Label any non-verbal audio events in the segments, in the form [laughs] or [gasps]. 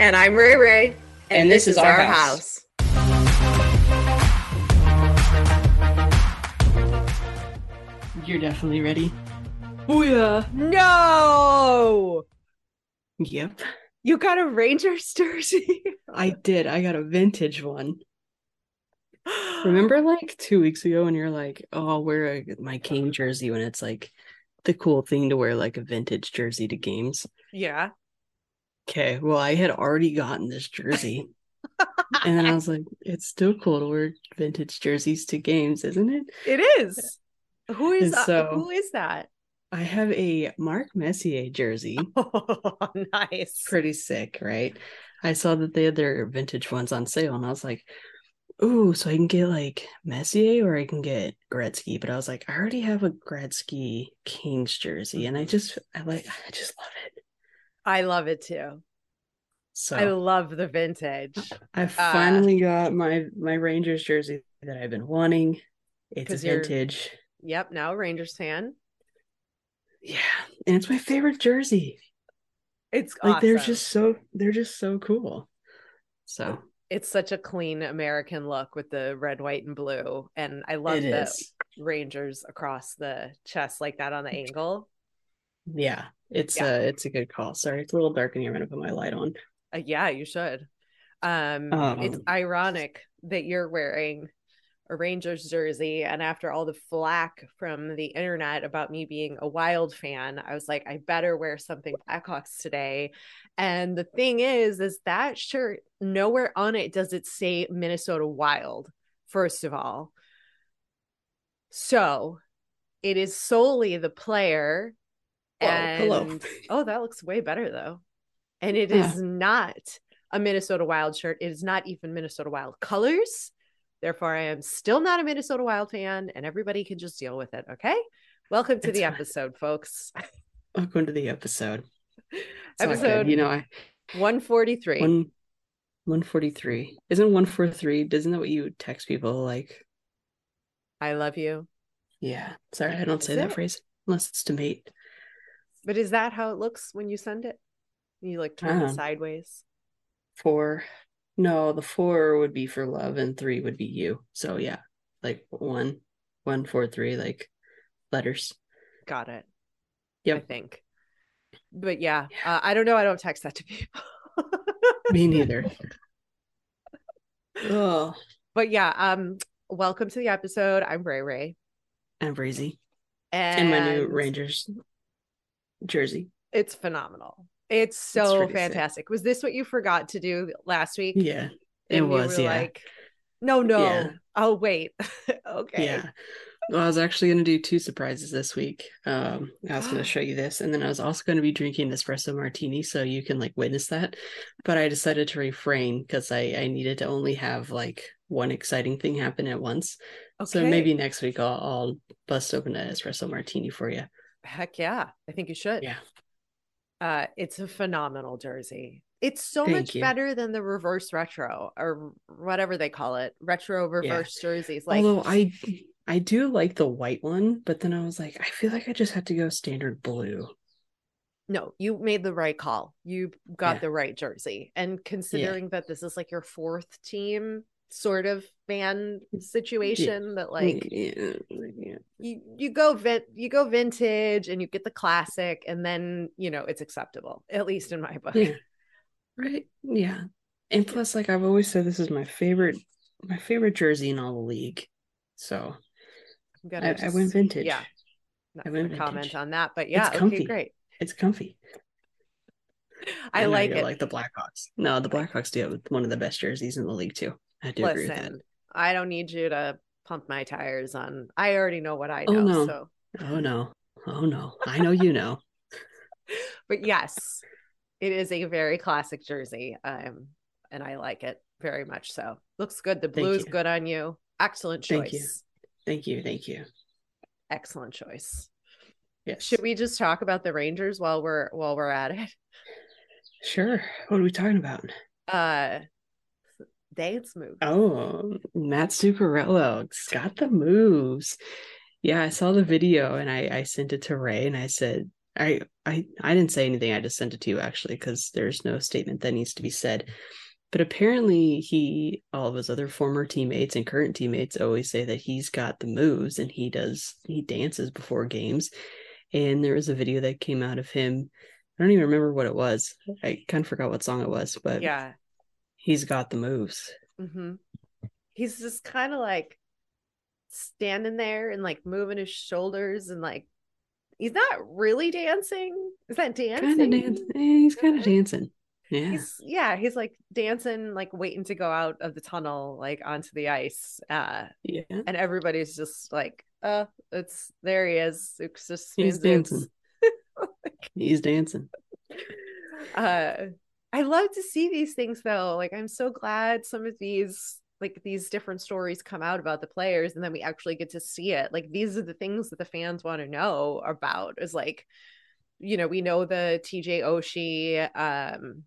And I'm Rae Rae. And, and this, this, is, our, our house. house. You're definitely ready. Oh, yeah. No. Yep. You got a Rangers jersey? [laughs] I did. I got a vintage one. [gasps] Remember like two weeks ago when you're like, oh, I'll wear a, my King jersey when it's like the cool thing to wear like a vintage jersey to games? Yeah. Okay, well, I had already gotten this jersey. [laughs] and then I was like, it's still cool to wear vintage jerseys to games, isn't it? It is. Who is uh, so, who is that? I have a Mark Messier jersey. [laughs] Oh, nice. Pretty sick, right? I saw that they had their vintage ones on sale and I was like, ooh, so I can get like Messier or I can get Gretzky. But I was like, I already have a Gretzky Kings jersey and I just I like I just love it. I love it too. So I love the vintage. I uh, finally uh, got my my Rangers jersey that I've been wanting. It's a vintage. Yep, now Rangers fan. Yeah, and it's my favorite jersey. It's like awesome. they're just so they're just so cool. So it's such a clean American look with the red, white, and blue, and I love the is. Rangers across the chest like that on the angle. Yeah, it's yeah. a it's a good call. Sorry, it's a little dark in here. I'm gonna put my light on. Uh, yeah, you should. Um, um, it's ironic that you're wearing a Rangers jersey, and after all the flack from the internet about me being a Wild fan, I was like, I better wear something Blackhawks today. And the thing is, is that shirt nowhere on it does it say Minnesota Wild. First of all, so it is solely the player and hello. oh, that looks way better though. And it yeah. is not a Minnesota Wild shirt. It is not even Minnesota Wild colors. Therefore, I am still not a Minnesota Wild fan, and everybody can just deal with it. Okay. Welcome to it's the episode, folks. Welcome to the episode. It's episode, you know, I 143. One, 143. Isn't 143? Isn't that what you text people like? I love you. Yeah. Sorry, I don't say that phrase unless it's to mate. But is that how it looks when you send it? You like turn it sideways. Four. No, the four would be for love and three would be you. So yeah, like one, one, four, three, like letters. Got it. Yep. I think. But yeah, yeah. Uh, I don't know. I don't text that to people. [laughs] Me neither. [laughs] oh. But yeah, um, welcome to the episode. I'm Rae Rae. I'm Breezy. And, and my new Rangers jersey. It's phenomenal. It's so it's fantastic. Sick. Was this what you forgot to do last week? Yeah, it was. yeah. Like, no, no. Yeah. Oh, wait. [laughs] okay. Yeah. Well, I was actually going to do two surprises this week. Um, I was going [gasps] to show you this, and then I was also going to be drinking espresso martini, so you can like witness that. But I decided to refrain because I I needed to only have like one exciting thing happen at once. Okay. So maybe next week I'll, I'll bust open an espresso martini for you. Heck yeah, I think you should. Yeah. Uh, it's a phenomenal jersey. It's so Thank much you. better than the reverse retro or whatever they call it, retro reverse jerseys. Like, Although I I do like the white one, but then I was like, I feel like I just have to go standard blue. no, you made the right call. You got Yeah. the right jersey. And considering that this is like your fourth team sort of fan situation, that like yeah, yeah. You you go vin- you go vintage and you get the classic, and then you know it's acceptable, at least in my book. Yeah. Right. Yeah. And plus, like I've always said, this is my favorite my favorite jersey in all the league. So I'm I, gonna I went vintage. Yeah, not I went comment vintage. on that, but yeah, it's comfy. great. It's comfy. I know like you're it. Like the Blackhawks. No, the Blackhawks do have one of the best jerseys in the league too. I do agree with that. I don't need you to pump my tires on. I already know what I know. Oh, no. So, Oh no. Oh no. I know you know. [laughs] [laughs] but yes, it is a very classic jersey, um, and I like it very much. So, looks good. The blue is good on you. Excellent choice. Thank you. Thank you. Thank you. Excellent choice. Yes. Should we just talk about the Rangers while we're while we're at it? Sure. What are we talking about? Uh, dance moves. Oh, Mats Zuccarello's got the moves. Yeah, I saw the video and I, I sent it to Ray and I said I I I didn't say anything. I just sent it to you actually because there's no statement that needs to be said. But apparently he all of his other former teammates and current teammates always say that he's got the moves and he does he dances before games. And there was a video that came out of him. I don't even remember what it was. I kind of forgot what song it was, but Yeah. He's got the moves. hmm He's just kind of like standing there and like moving his shoulders and like he's not really dancing. Is that dancing? Kind of dancing. He's kind of dancing. Yeah. He's yeah, he's like dancing, like waiting to go out of the tunnel, like onto the ice. Uh, Yeah. and everybody's just like, uh, it's there he is. It's just He's dancing. [laughs] He's dancing. uh i love to see these things though like i'm so glad some of these like these different stories come out about the players and then we actually get to see it like these are the things that the fans want to know about is like you know we know the tj oshie um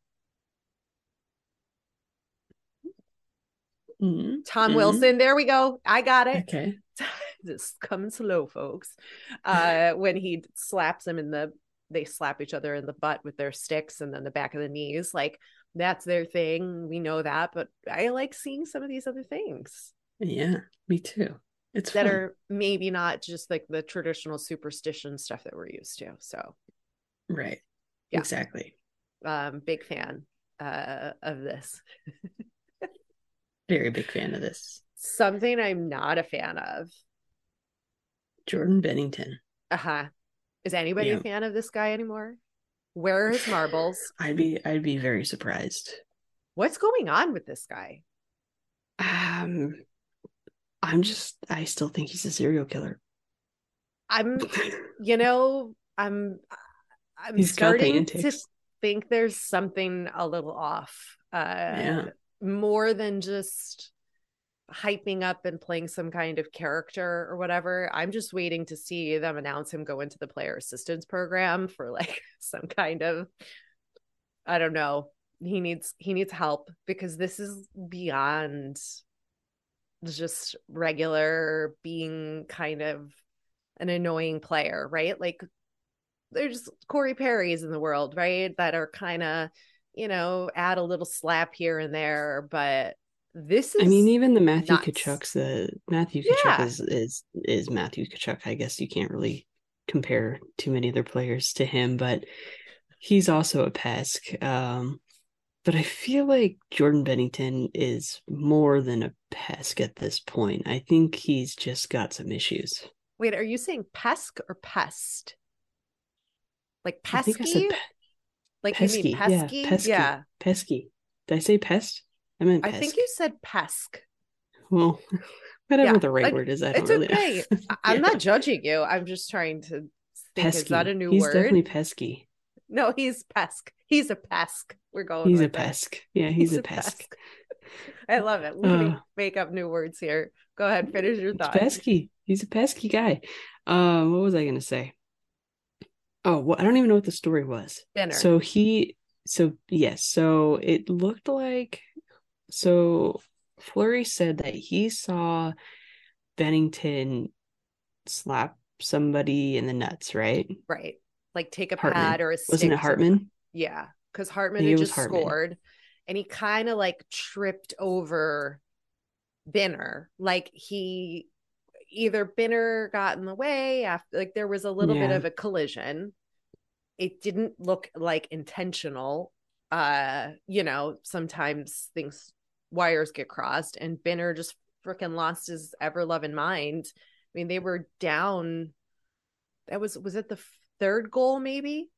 Mhm. tom Mhm. wilson there we go i got it Okay. [laughs] just coming slow folks uh when he slaps him in the they slap each other in the butt with their sticks and then the back of the knees like that's their thing we know that but i like seeing some of these other things Yeah, me too. It's that fun. are maybe not just like the traditional superstition stuff that we're used to so right. Yeah. Exactly. um big fan uh of this [laughs] Very big fan of this. something i'm not a fan of Jordan Binnington. uh-huh is anybody Yeah. a fan of this guy anymore where are his marbles [sighs] I'd be I'd be very surprised. what's going on with this guy Um I'm just I still think he's a serial killer. i'm [laughs] you know i'm i'm He's starting to think there's something a little off uh Yeah. more than just hyping up and playing some kind of character or whatever i'm just waiting to see them announce him go into the player assistance program for like [laughs] some kind of i don't know he needs he needs help because this is beyond just regular being kind of an annoying player right like there's Corey Perry's in the world, right? That are kind of, you know, add a little slap here and there, but this is I mean, even the Matthew nuts. Tkachuk's the Matthew Tkachuk Yeah. is is is Matthew Tkachuk. I guess you can't really compare too many other players to him, but he's also a pesk. Um, but I feel like Jordan Binnington is more than a pesk at this point. I think he's just got some issues. Wait, are you saying pesk or pest? Like I think I pesky? pe- like you mean pesky. Yeah, pesky? pesky. Yeah. pesky. Did I say pest? I meant I pesk. think you said pesk. Well, [laughs] whatever Yeah, the right like, word is, I don't It's really okay. [laughs] I'm not judging you. I'm just trying to think is that a new he's word? definitely pesky. No, he's pesk. He's a pesk. We're going He's a with it. pesk. Yeah, he's, a pesk. I love it. We can Uh. make up new words here. Go ahead, finish your thought. pesky. He's a pesky guy. Um, what was I gonna say? Oh, well, I don't even know what the story was. So he, so yes, so it looked like, so Fleury said that he saw Binnington slap somebody in the nuts, right? Right. Like take a Hartman. pad or a Wasn't it Hartman? Yeah, because Hartman had think it was just Hartman. scored, and he kind of like tripped over Binner. Like he either Binner got in the way after, like there was a little bit of a collision. It didn't look like intentional. Uh, you know, sometimes things wires get crossed, and Binner just freaking lost his ever loving mind. I mean, they were down. That was was it the third goal maybe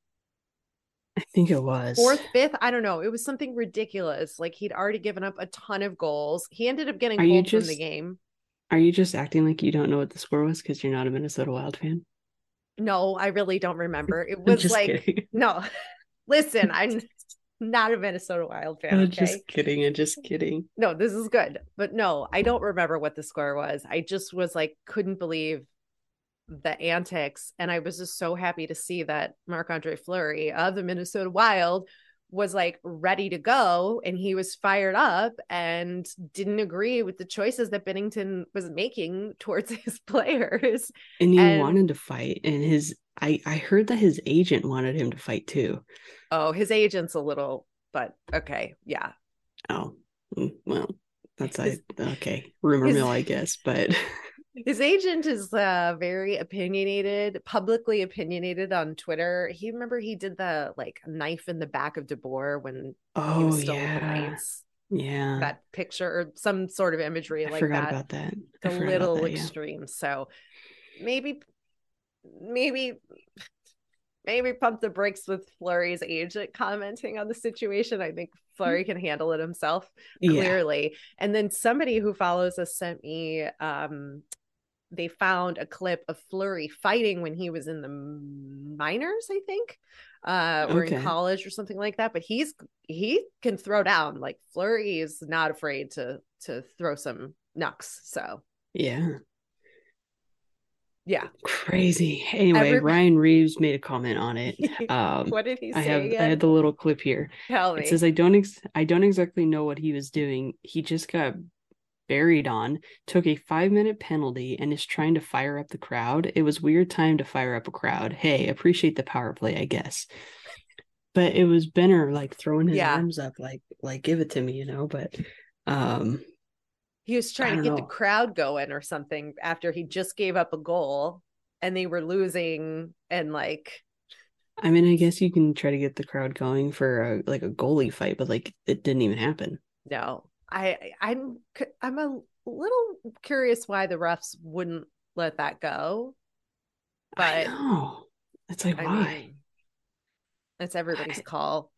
I think it was. fourth, fifth. I don't know. It was something ridiculous. Like he'd already given up a ton of goals. He ended up getting pulled from the game. Are you just acting like you don't know what the score was because you're not a Minnesota Wild fan? No, I really don't remember. It [laughs] was like kidding. no. [laughs] Listen, I'm [laughs] not a Minnesota Wild fan. [laughs] I'm Okay, just kidding. I'm just kidding. no, this is good, but no, I don't remember what the score was. I just was like, couldn't believe the antics, and I was just so happy to see that Marc Andre Fleury of the Minnesota Wild was like ready to go and he was fired up and didn't agree with the choices that Binnington was making towards [laughs] his players. And he And- wanted to fight, and his I I heard that his agent wanted him to fight too. Oh, his agent's a little, but okay, yeah. Oh, mm, well, that's I okay. Rumor his- mill, I guess, but [laughs] His agent is uh, very opinionated, publicly opinionated on Twitter. He remember he did the like knife in the back of DeBoer when he oh was still with the yeah, Knights. yeah. That picture or some sort of imagery I like forgot that. about that. a I forgot about little that, yeah. extreme. So maybe, maybe, maybe pump the brakes with Fleury's agent commenting on the situation. I think Fleury can handle it himself Yeah. clearly. And then somebody who follows us sent me. um they found a clip of Fleury fighting when he was in the minors, I think, uh, or Okay. in college or something like that. But he's he can throw down. Like Fleury is not afraid to to throw some knucks. So Yeah. yeah, Crazy. Anyway, Every- Ryan Reaves made a comment on it. [laughs] Um, what did he say I have again? I had the little clip here. Tell me. It says I don't ex- I don't exactly know what he was doing. He just got buried on, took a five minute penalty, and is trying to fire up the crowd. It was weird time to fire up a crowd. Hey, appreciate the power play, I guess. But it was Benner like throwing his Yeah. arms up, like like give it to me, you know. But um, he was trying to get know. the crowd going or something after he just gave up a goal and they were losing and like I mean, I guess you can try to get the crowd going for a, like a goalie fight, but like it didn't even happen. no. I I'm I'm a little curious why the refs wouldn't let that go. I But know. It's like I why? mean, that's everybody's call.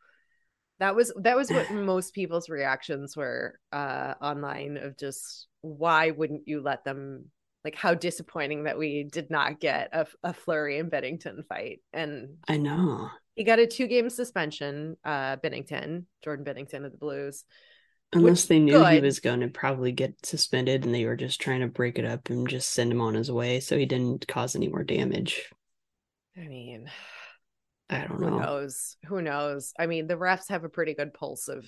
That was that was what [sighs] most people's reactions were uh online of just why wouldn't you let them like how disappointing that we did not get a, a Fleury and Binnington fight and I know. he got a two game suspension uh Binnington Jordan Binnington of the Blues Unless they knew he was going to probably get suspended and they were just trying to break it up and just send him on his way so he didn't cause any more damage. I mean I don't who know. knows who knows I mean the refs have a pretty good pulse of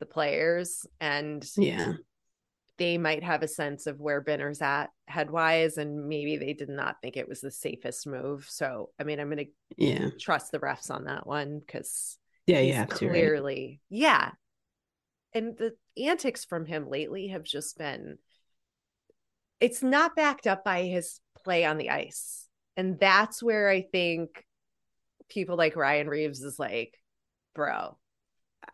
the players and Yeah. they might have a sense of where Binner's at headwise, and maybe they did not think it was the safest move. So, I mean, I'm going to Yeah. trust the refs on that one because Yeah, you have to, right? clearly, yeah. And the antics from him lately have just been, it's not backed up by his play on the ice. And that's where I think people like Ryan Reaves is like, bro,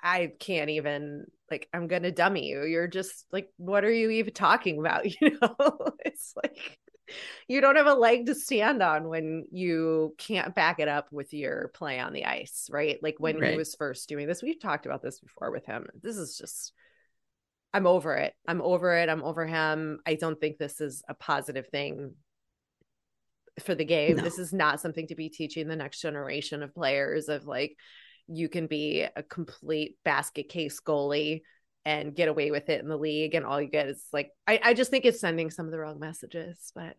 I can't even like I'm gonna dummy you. You're just like, what are you even talking about? [laughs] You know, it's like you don't have a leg to stand on when you can't back it up with your play on the ice, right? Like when he was first doing this, we've talked about this before with him. This is just I'm over it. I'm over it. I'm over him. I don't think this is a positive thing for the game. No. This is not something to be teaching the next generation of players of like you can be a complete basket case goalie and get away with it in the league and all you get is like I, I just think it's sending some of the wrong messages but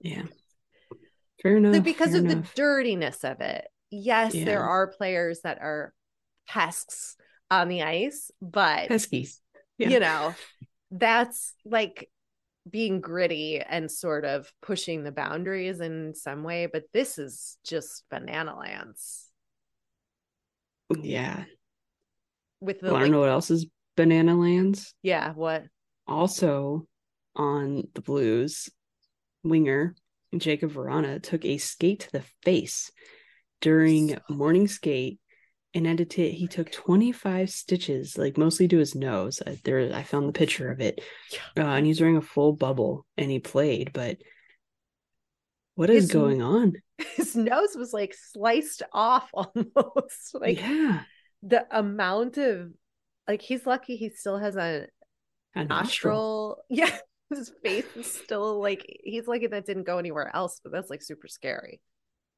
Yeah. [laughs] Fair enough. because fair of enough. the dirtiness of it. Yes, Yeah. there are players that are pests on the ice, but Peskies. Yeah. you know, that's like being gritty and sort of pushing the boundaries in some way. But this is just banana lands Yeah. with the Well, I don't know what else is Banana Lands. yeah, what? Also on the Blues, winger Jakub Vrana took a skate to the face during morning skate and ended to he took 25 stitches like mostly to his nose I, there i found the picture of it uh, and he's wearing a full bubble and he played but what is His- going on [laughs] His nose was like sliced off [laughs] almost. like yeah the amount of like he's lucky he still has a a nostril. [laughs] Yeah. His face is still like he's lucky that didn't go anywhere else, but that's like super scary.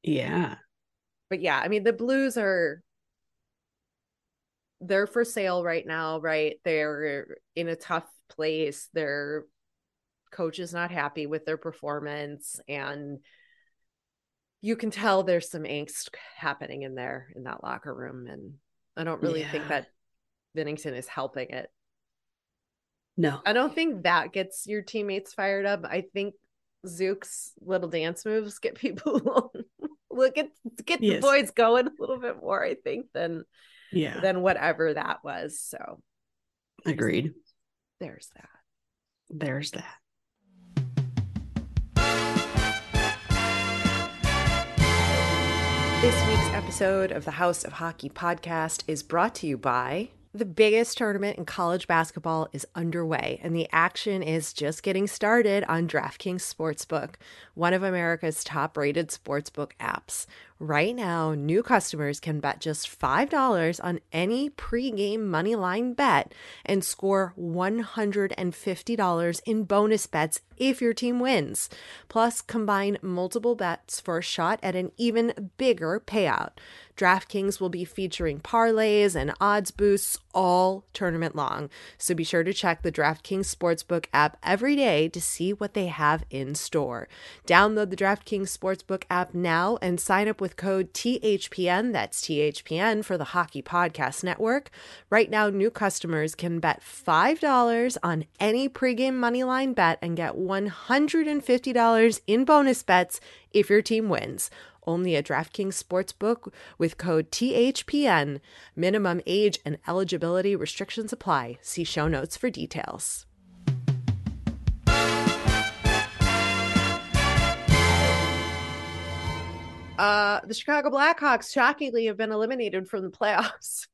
yeah But yeah, I mean the blues are they're for sale right now, right? They're in a tough place. Their coach is not happy with their performance and you can tell there's some angst happening in there in that locker room and I don't really think that Binnington is helping it. no I don't think that gets your teammates fired up. I think Zook's little dance moves get people [laughs] look at get Yes. the boys going a little bit more, I think, than yeah than whatever that was. So agreed there's that. there's that This week's episode of the House of Hockey podcast is brought to you by the biggest tournament in college basketball is underway, and the action is just getting started on DraftKings Sportsbook, one of America's top rated sportsbook apps. Right now, new customers can bet just $5 on any pregame money line bet and score $150 in bonus bets if your team wins. Plus, combine multiple bets for a shot at an even bigger payout. DraftKings will be featuring parlays and odds boosts all tournament long. So be sure to check the DraftKings Sportsbook app every day to see what they have in store. Download the DraftKings Sportsbook app now and sign up with code THPN. That's THPN for the Hockey Podcast Network. Right now, new customers can bet $5 on any pregame moneyline bet and get $150 in bonus bets if your team wins. Only at DraftKings Sportsbook with code THPN. Minimum age and eligibility restrictions apply. See show notes for details. Uh, the Chicago Blackhawks shockingly have been eliminated from the playoffs.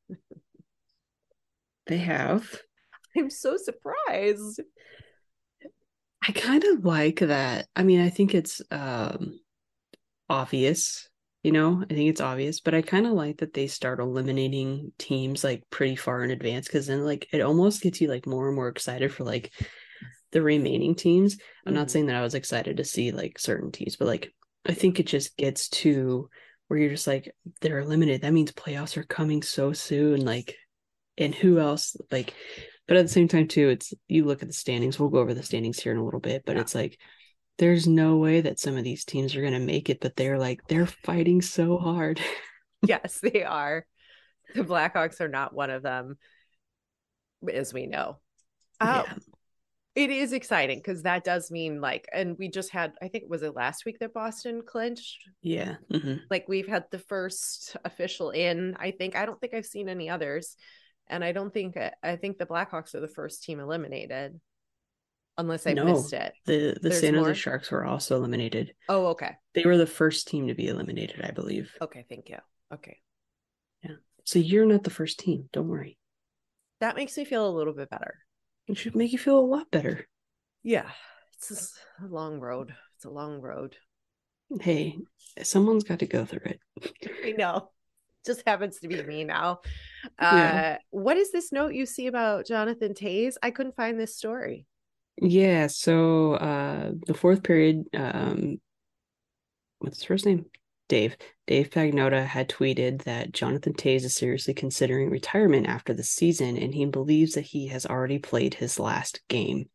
they have I'm so surprised. I kind of like that. I mean, I think it's um obvious, you know, I think it's obvious, but I kind of like that they start eliminating teams like pretty far in advance because then like it almost gets you like more and more excited for like the remaining teams. I'm not Mhm. saying that I was excited to see like certain teams, but like I think it just gets to where you're just like they're eliminated. That means playoffs are coming so soon. Like, and who else? Like, but at the same time too, it's you look at the standings. We'll go over the standings here in a little bit, but Yeah. it's like there's no way that some of these teams are gonna make it, but they're like they're fighting so hard. [laughs] yes, they are. The Blackhawks are not one of them, as we know. Uh, Yeah. It is exciting because that does mean like, and we just had, I think, was it last week that Boston clinched? Yeah. mhm. Like we've had the first official in, I think. I don't think I've seen any others. And I don't think, I think the Blackhawks are the first team eliminated, unless I No. missed it. The the There's San Jose more? Sharks were also eliminated. Oh, okay. They were the first team to be eliminated, I believe. Okay. Thank you. Okay. Yeah. So you're not the first team. Don't worry. That makes me feel a little bit better. It should make you feel a lot better. Yeah. It's a long road. It's a long road. Hey, someone's got to go through it. [laughs] I know. Just happens to be me now. Yeah. Uh, what is this note you see about Jonathan Toews? I couldn't find this story. Yeah, so uh the fourth period, um what's his first name? Dave. Dave Pagnotta had tweeted that Jonathan Toews is seriously considering retirement after the season, and he believes that he has already played his last game.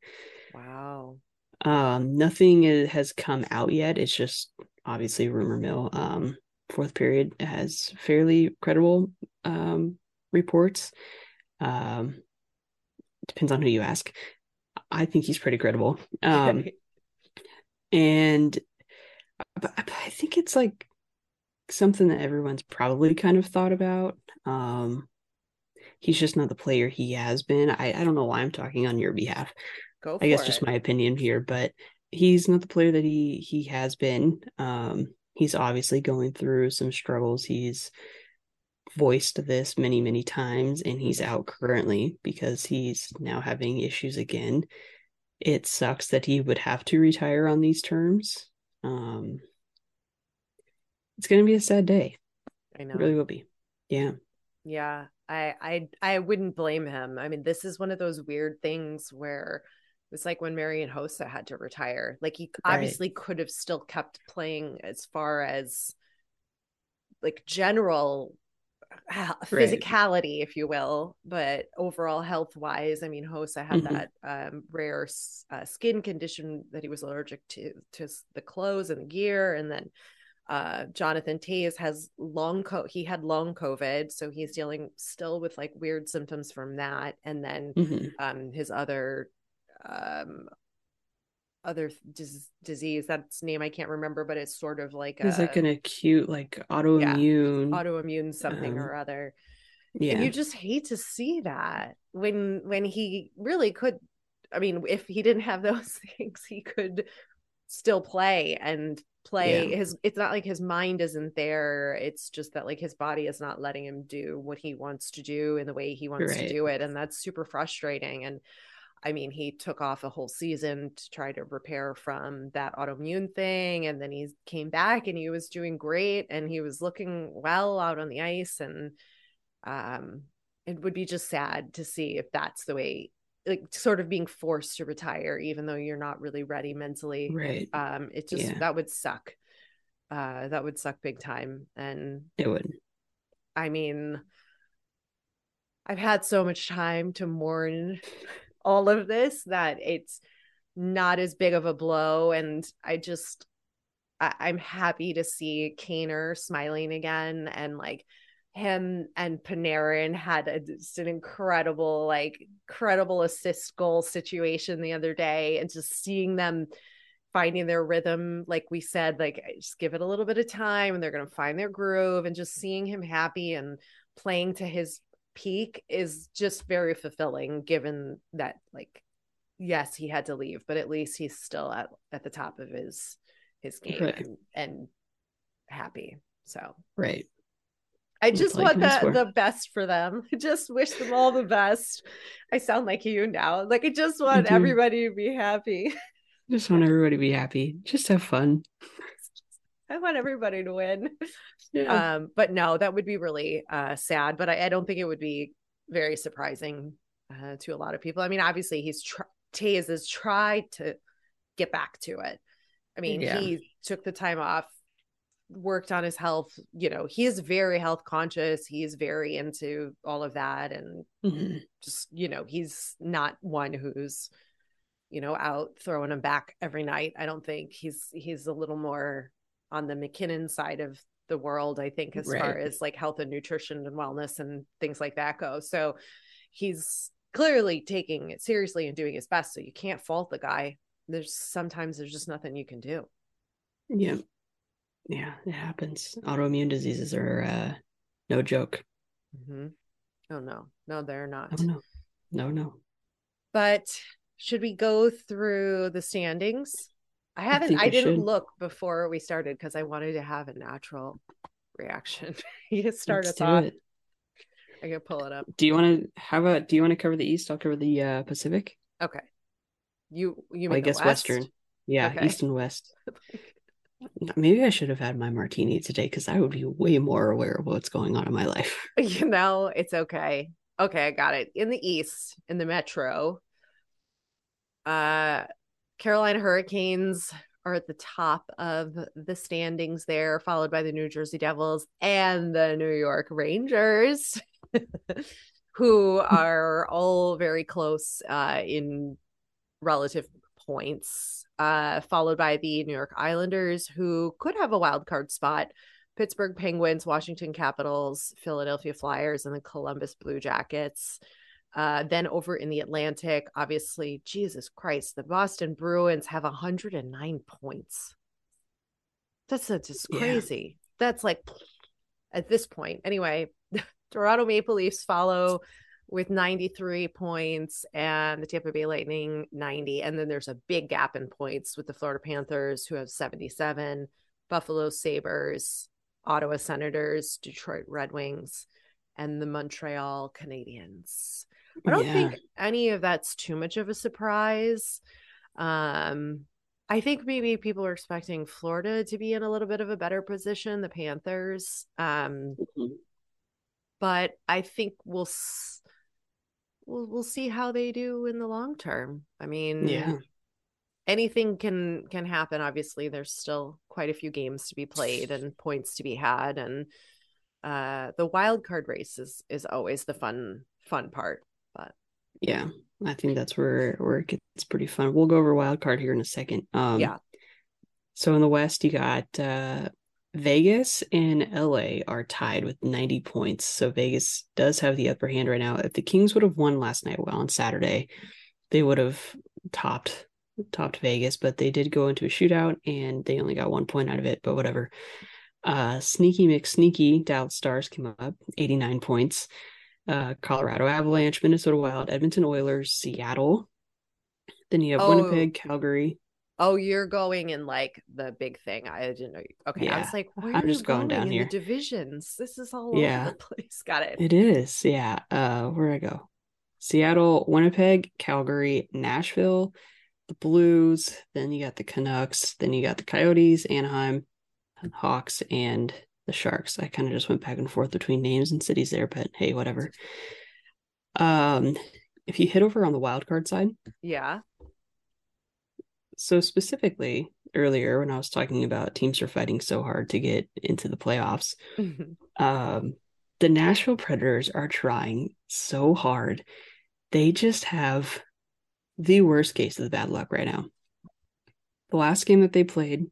Wow. Um, nothing has come out yet. It's just obviously rumor mill. Um, fourth period has fairly credible um, reports. Um, depends on who you ask. I think he's pretty credible. [laughs] Um, and I think it's like something that everyone's probably kind of thought about. Um, he's just not the player he has been. I, I don't know why I'm talking on your behalf. Go I guess it. just my opinion here, but he's not the player that he he has been. Um, he's obviously going through some struggles. He's voiced this many many times, and he's out currently because he's now having issues again. It sucks that he would have to retire on these terms. Um, it's going to be a sad day. I know. It really will be. Yeah. Yeah. I I I wouldn't blame him. I mean, this is one of those weird things where it's like when Marian Hossa had to retire. Like he right. obviously could have still kept playing as far as like general physicality, right. if you will, but overall health wise, I mean, Hossa had mm-hmm. that um, rare uh, skin condition that he was allergic to to the clothes and the gear, and then uh, Jonathan Toews has long co he had long COVID, so he's dealing still with like weird symptoms from that, and then mm-hmm. um, his other um other dis- disease that's name I can't remember, but it's sort of like it's a, like an acute like autoimmune yeah, autoimmune something um, or other. Yeah, and you just hate to see that when when he really could. I mean, if he didn't have [laughs] those things, he could still play and play yeah. his it's not like his mind isn't there it's just that like his body is not letting him do what he wants to do in the way he wants right. to do it and that's super frustrating and I mean, he took off a whole season to try to repair from that autoimmune thing. And then he came back and he was doing great and he was looking well out on the ice. And um, it would be just sad to see if that's the way like sort of being forced to retire even though you're not really ready mentally right um it just yeah. that would suck uh that would suck big time and it would i mean i've had so much time to mourn [laughs] all of this that it's not as big of a blow. And i just I- i'm happy to see kaner smiling again and like him and Panarin had a, just an incredible, like, incredible assist goal situation the other day, and just seeing them finding their rhythm, like we said, like just give it a little bit of time, and they're gonna find their groove, and just seeing him happy and playing to his peak is just very fulfilling, given that, like, yes, he had to leave, but at least he's still at at the top of his his game right. and, and happy. So right I just want the, the best for them. I [laughs] just wish them all the best. I sound like you now. Like I just want everybody to be happy. Just want everybody to be happy. Just have fun. [laughs] I want everybody to win. Yeah. Um, but no, that would be really uh, sad. But I, I, don't think it would be very surprising uh, to a lot of people. I mean, obviously, he's tr- has tried to get back to it. I mean, yeah. he took the time off worked on his health you know he is very health conscious he's very into all of that and mm-hmm. just you know he's not one who's you know out throwing him back every night i don't think he's he's a little more on the MacKinnon side of the world i think as right. far as like health and nutrition and wellness and things like that go so he's clearly taking it seriously and doing his best so you can't fault the guy there's sometimes there's just nothing you can do yeah yeah, it happens. Autoimmune diseases are uh, no joke. Mm-hmm. Oh no, no, they're not. Oh, no, no, no. But should we go through the standings? I haven't. I, I didn't should. look before we started because I wanted to have a natural reaction. [laughs] you start Let's us off. It. I can pull it up. Do you want to? How about? Do you want to cover the East? I'll cover the uh, Pacific. Okay. You you. I guess West? Western. Yeah, okay. East and West. [laughs] Maybe I should have had my martini today because I would be way more aware of what's going on in my life. [laughs] You know, it's okay. Okay, I got it. In the East, in the Metro, uh, Carolina Hurricanes are at the top of the standings there, followed by the New Jersey Devils and the New York Rangers, [laughs] who are all very close uh, in relative points, uh, followed by the New York Islanders, who could have a wild card spot. Pittsburgh Penguins, Washington Capitals, Philadelphia Flyers, and the Columbus Blue Jackets. Uh, then over in the Atlantic, obviously, Jesus Christ, the Boston Bruins have 109 points. That's, that's just crazy. Yeah. That's like at this point. Anyway, [laughs] Toronto Maple Leafs follow with 93 points and the Tampa Bay Lightning 90. And then there's a big gap in points with the Florida Panthers who have 77, Buffalo Sabres, Ottawa Senators, Detroit Red Wings, and the Montreal Canadiens. I don't yeah. think any of that's too much of a surprise. Um, I think maybe people are expecting Florida to be in a little bit of a better position, the Panthers. Um, mm-hmm. But I think we'll we'll we'll see how they do in the long term. I mean, yeah, anything can can happen. Obviously, there's still quite a few games to be played and points to be had, and uh, the wild card race is is always the fun fun part. But yeah, I think that's where where it gets pretty fun. We'll go over wild card here in a second. Um, yeah. So in the West, you got uh, Vegas and LA are tied with 90 points. So Vegas does have the upper hand right now. If the Kings would have won last night, well, on Saturday, they would have topped topped Vegas, but they did go into a shootout and they only got one point out of it, but whatever. Uh Sneaky McSneaky Dallas Stars came up 89 points uh, Colorado Avalanche, Minnesota Wild, Edmonton Oilers, Seattle. Then you have oh. Winnipeg, Calgary. Oh, you're going in like the big thing. I didn't know. Okay, yeah. I was like, where I'm just going, going down here. The divisions. This is all yeah. over the [laughs] place. Got it. It is. Yeah. Uh, where I go? Seattle, Winnipeg, Calgary, Nashville, the Blues. Then you got the Canucks. Then you got the Coyotes, Anaheim, Hawks, and the Sharks. I kind of just went back and forth between names and cities there, but hey, whatever. Um, if you hit over on the wild card side, yeah. So specifically earlier when I was talking about teams are fighting so hard to get into the playoffs, mm-hmm. um, the Nashville Predators are trying so hard. They just have the worst case of the bad luck right now. The last game that they played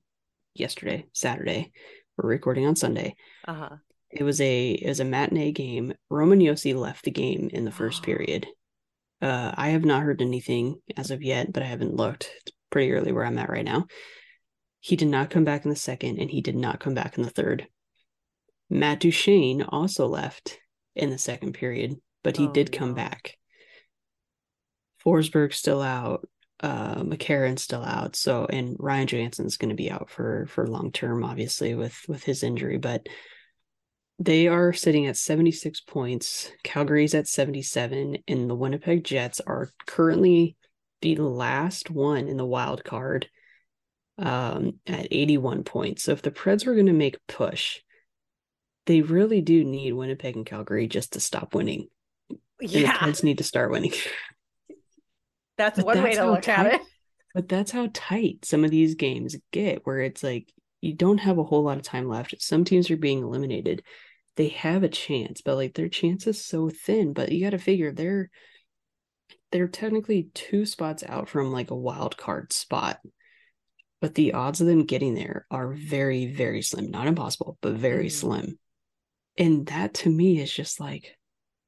yesterday, Saturday, we're recording on Sunday. Uh-huh. It was a it was a matinee game. Roman Josi left the game in the first period. Uh, I have not heard anything as of yet, but I haven't looked. It's pretty early where I'm at right now. He did not come back in the second, and he did not come back in the third. Matt Duchene also left in the second period, but he oh, did come no. back. Forsberg still out uh McCarron's still out. So and Ryan Johansen's going to be out for for long term, obviously with with his injury, but they are sitting at 76 points. Calgary's at 77, and the Winnipeg Jets are currently the last one in the wild card um, at 81 points. So if the Preds were going to make a push, they really do need Winnipeg and Calgary just to stop winning. Yeah. And the Preds need to start winning. [laughs] That's but one that's way to look tight, at it. But that's how tight some of these games get, where it's like you don't have a whole lot of time left. Some teams are being eliminated. They have a chance, but like their chance is so thin. But you got to figure they're they're technically two spots out from like a wild card spot. But the odds of them getting there are very, very slim. Not impossible, but very mm. slim. And that to me is just like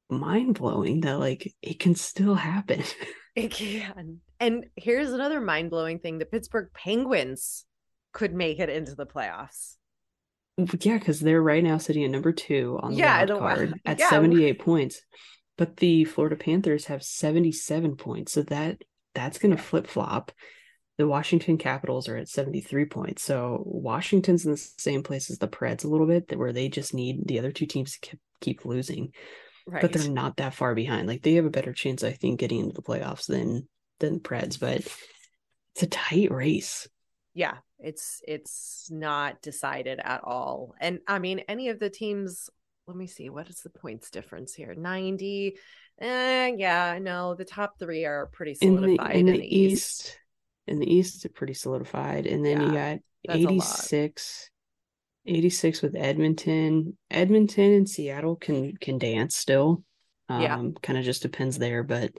mind blowing that like it can still happen. [laughs] It can. And here's another mind blowing thing the Pittsburgh Penguins could make it into the playoffs. Yeah, because they're right now sitting at number two on the yeah, wild card [laughs] at yeah. 78 points. But the Florida Panthers have 77 points. So that that's gonna flip flop. The Washington Capitals are at 73 points. So Washington's in the same place as the Preds a little bit, where they just need the other two teams to keep losing right. but they're not that far behind. Like they have a better chance, I think, getting into the playoffs than than the Preds, but it's a tight race. Yeah, it's it's not decided at all. And I mean, any of the teams. Let me see. What is the points difference here? Ninety. Eh, yeah, no, the top three are pretty solidified in the, in in the east. east. In the east, it's pretty solidified, and then yeah, you got eighty six 86 with Edmonton. Edmonton and Seattle can can dance still. Um, yeah. kind of just depends there, but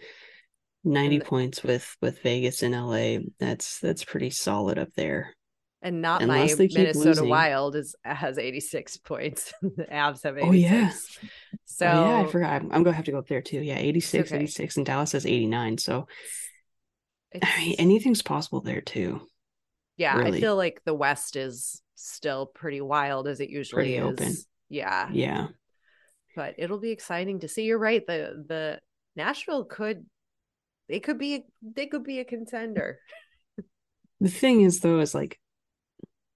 90 and, points with with Vegas and LA. That's that's pretty solid up there. And not Unless my Minnesota losing. Wild is has 86 points. [laughs] the Avs have 86. Oh yeah. So oh, yeah, I forgot. I'm, I'm, gonna have to go up there too. Yeah, 86, okay. 86, and Dallas has 89. So it's... I mean anything's possible there too. Yeah, really. I feel like the West is still pretty wild as it usually pretty is. Open. Yeah. Yeah. But it'll be exciting to see. You're right. The the Nashville could they could be they could be a contender. [laughs] the thing is though, is like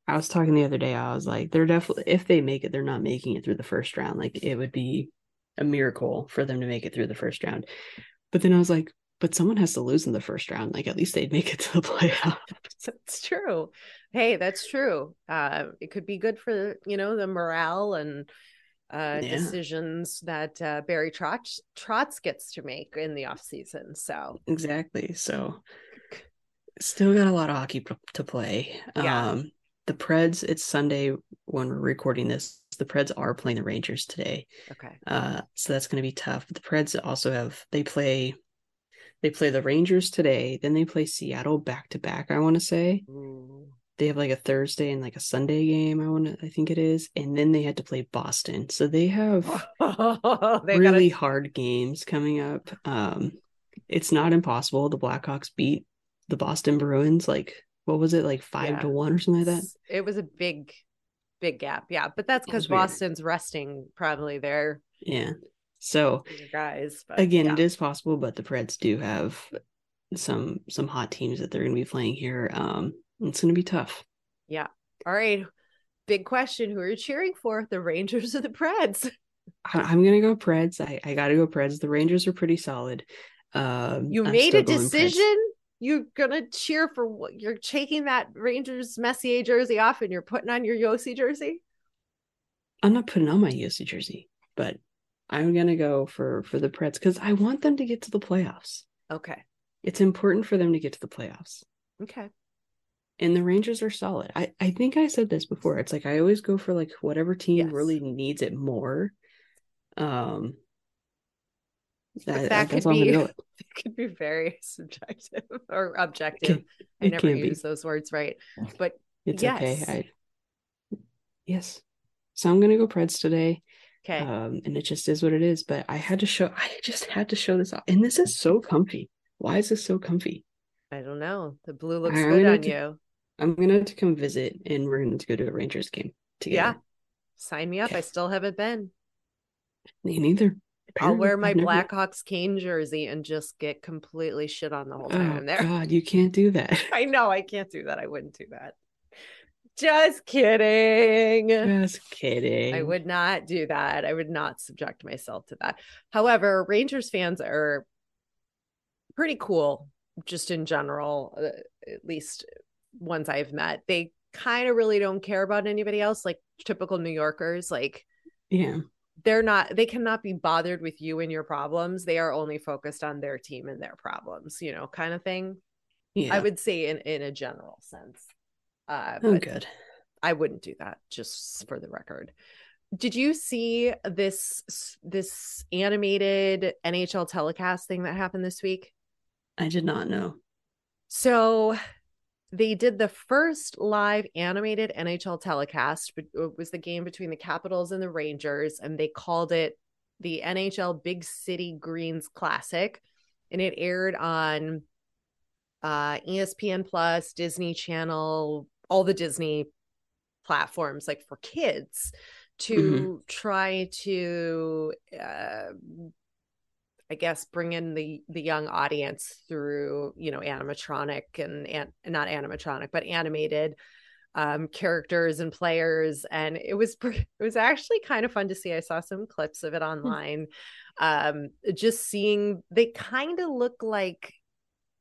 I was talking the other day, I was like, they're definitely if they make it, they're not making it through the first round. Like it would be a miracle for them to make it through the first round. But then I was like, but someone has to lose in the first round. Like at least they'd make it to the [laughs] playoffs. that's true. Hey, that's true. Uh, it could be good for you know the morale and uh, yeah. decisions that uh, Barry Trotz, Trotz gets to make in the off season. So exactly. So still got a lot of hockey to play. Yeah. Um, the Preds. It's Sunday when we're recording this. The Preds are playing the Rangers today. Okay. Uh, so that's going to be tough. But the Preds also have they play. They play the Rangers today. Then they play Seattle back to back. I want to say. Ooh they have like a Thursday and like a Sunday game. I want to, I think it is, and then they had to play Boston. So they have [laughs] they really gotta... hard games coming up. Um, it's not impossible. The Blackhawks beat the Boston Bruins like what was it like five yeah. to one or something like that? It was a big, big gap. Yeah, but that's because Boston's resting probably there. Yeah. So guys, but, again, yeah. it is possible, but the Preds do have some some hot teams that they're going to be playing here. Um, it's going to be tough. Yeah. All right. Big question. Who are you cheering for? The Rangers or the Preds? [laughs] I'm going to go Preds. I, I got to go Preds. The Rangers are pretty solid. Um, you made a decision? You're going to cheer for what? You're taking that Rangers Messier jersey off and you're putting on your Josi jersey? I'm not putting on my Josi jersey, but I'm going to go for for the Preds because I want them to get to the playoffs. Okay. It's important for them to get to the playoffs. Okay and the Rangers are solid. I I think I said this before. It's like I always go for like whatever team yes. really needs it more. Um that, [laughs] that could be it could be very [laughs] subjective or objective. Can, I never use be. those words right. But it's yes. okay. I yes. So I'm gonna go Preds today. Okay. Um, and it just is what it is. But I had to show I just had to show this off. And this is so comfy. Why is this so comfy? I don't know. The blue looks good on to, you. I'm gonna have to come visit, and we're gonna go to a Rangers game together. Yeah, sign me up. Okay. I still haven't been. Me neither. Apparently, I'll wear my never... Blackhawks Kane jersey and just get completely shit on the whole time oh, there. God, you can't do that. [laughs] I know I can't do that. I wouldn't do that. Just kidding. Just kidding. I would not do that. I would not subject myself to that. However, Rangers fans are pretty cool just in general, uh, at least ones I've met, they kind of really don't care about anybody else, like typical New Yorkers. Like, yeah, they're not, they cannot be bothered with you and your problems. They are only focused on their team and their problems, you know, kind of thing. Yeah. I would say in, in a general sense. Uh, oh, good. I wouldn't do that just for the record. Did you see this this animated NHL telecast thing that happened this week? I did not know. So they did the first live animated NHL telecast. It was the game between the Capitals and the Rangers, and they called it the NHL Big City Greens Classic. And it aired on uh, ESPN Plus, Disney Channel, all the Disney platforms, like for kids to mm-hmm. try to uh, I guess bring in the the young audience through you know animatronic and, and not animatronic but animated um, characters and players and it was [laughs] it was actually kind of fun to see i saw some clips of it hmm. online um, just seeing they kind of look like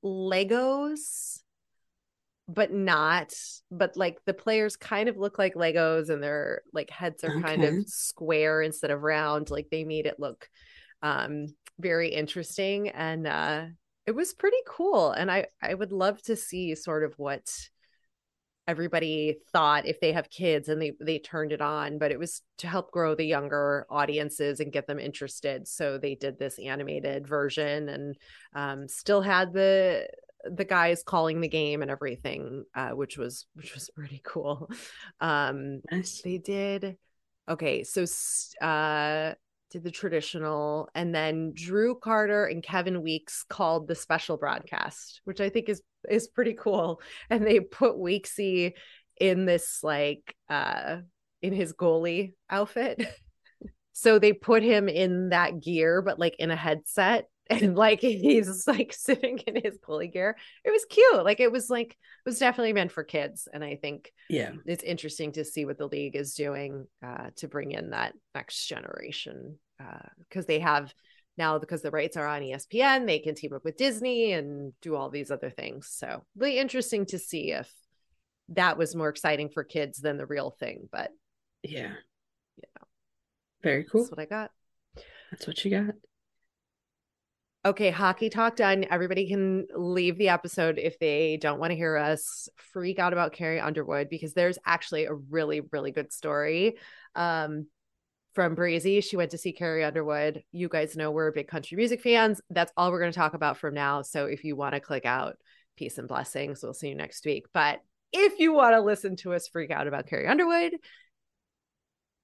legos but not but like the players kind of look like legos and their like heads are okay. kind of square instead of round like they made it look um very interesting and uh it was pretty cool and i i would love to see sort of what everybody thought if they have kids and they they turned it on but it was to help grow the younger audiences and get them interested so they did this animated version and um, still had the the guys calling the game and everything uh, which was which was pretty cool. Um nice. they did okay so uh did the traditional and then drew carter and kevin weekes called the special broadcast which i think is is pretty cool. And they put weeksy in this like uh in his goalie outfit. [laughs] So they put him in that gear but like in a headset and like [laughs] he's like sitting in his pulley gear. It was cute. Like it was like it was definitely meant for kids and i think yeah. it's interesting to see what the league is doing uh to bring in that next generation because uh, they have now because the rights are on espn they can team up with disney and do all these other things. So really interesting to see if that was more exciting for kids than the real thing but yeah. Yeah. Very cool. that's what i got. That's what you got Okay, hockey talk done. Everybody can leave the episode if they don't want to hear us freak out about Carrie Underwood because there's actually a really, really good story. Um, from Breezy. She went to see Carrie Underwood. You guys know we're big country music fans. That's all we're going to talk about from now. So if you want to click out, peace and blessings. We'll see you next week. But if you want to listen to us freak out about Carrie Underwood,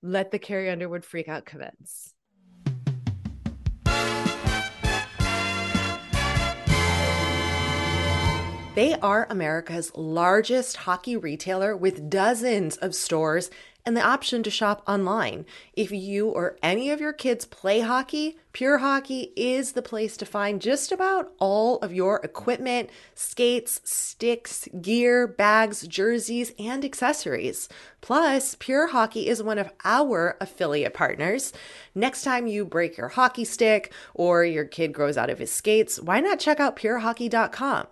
let the Carrie Underwood freak out commence. They are America's largest hockey retailer with dozens of stores and the option to shop online. If you or any of your kids play hockey, Pure Hockey is the place to find just about all of your equipment, skates, sticks, gear, bags, jerseys, and accessories. Plus, Pure Hockey is one of our affiliate partners. Next time you break your hockey stick or your kid grows out of his skates, why not check out purehockey.com?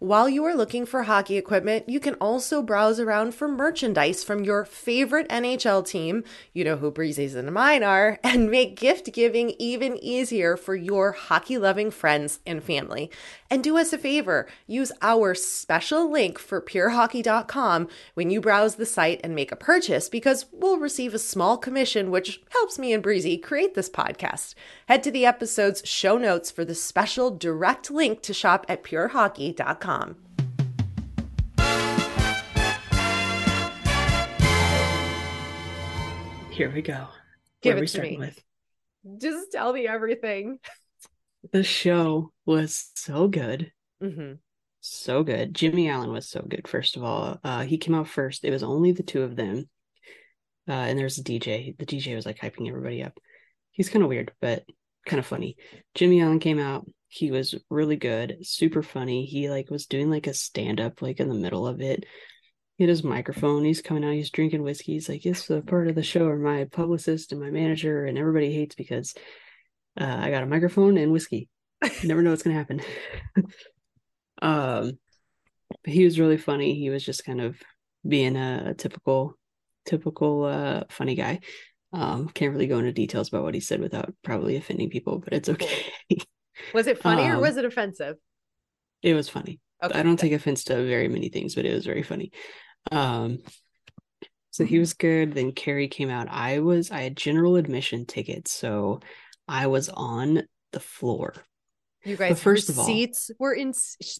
While you are looking for hockey equipment, you can also browse around for merchandise from your favorite NHL team, you know who Breezy's and mine are, [laughs] and make gift giving even easier for your hockey loving friends and family. And do us a favor, use our special link for purehockey.com when you browse the site and make a purchase because we'll receive a small commission, which helps me and Breezy create this podcast. Head to the episode's show notes for the special direct link to shop at purehockey.com. Here we go. Give Where it to me. With? Just tell me everything. The show was so good. Mm-hmm. So good. Jimmy Allen was so good, first of all. Uh, he came out first. It was only the two of them. Uh, and there's a DJ. The DJ was like hyping everybody up. He's kind of weird, but kind of funny. Jimmy Allen came out he was really good super funny he like was doing like a stand up like in the middle of it he had his microphone he's coming out he's drinking whiskey he's like it's a part of the show or my publicist and my manager and everybody hates because uh, i got a microphone and whiskey you never know what's gonna happen [laughs] um he was really funny he was just kind of being a, a typical typical uh funny guy um can't really go into details about what he said without probably offending people but it's okay [laughs] Was it funny um, or was it offensive? It was funny. Okay, I don't take offense to very many things, but it was very funny. Um, so he was good. Then Carrie came out. I was I had general admission tickets, so I was on the floor. You guys, but first of all, seats were in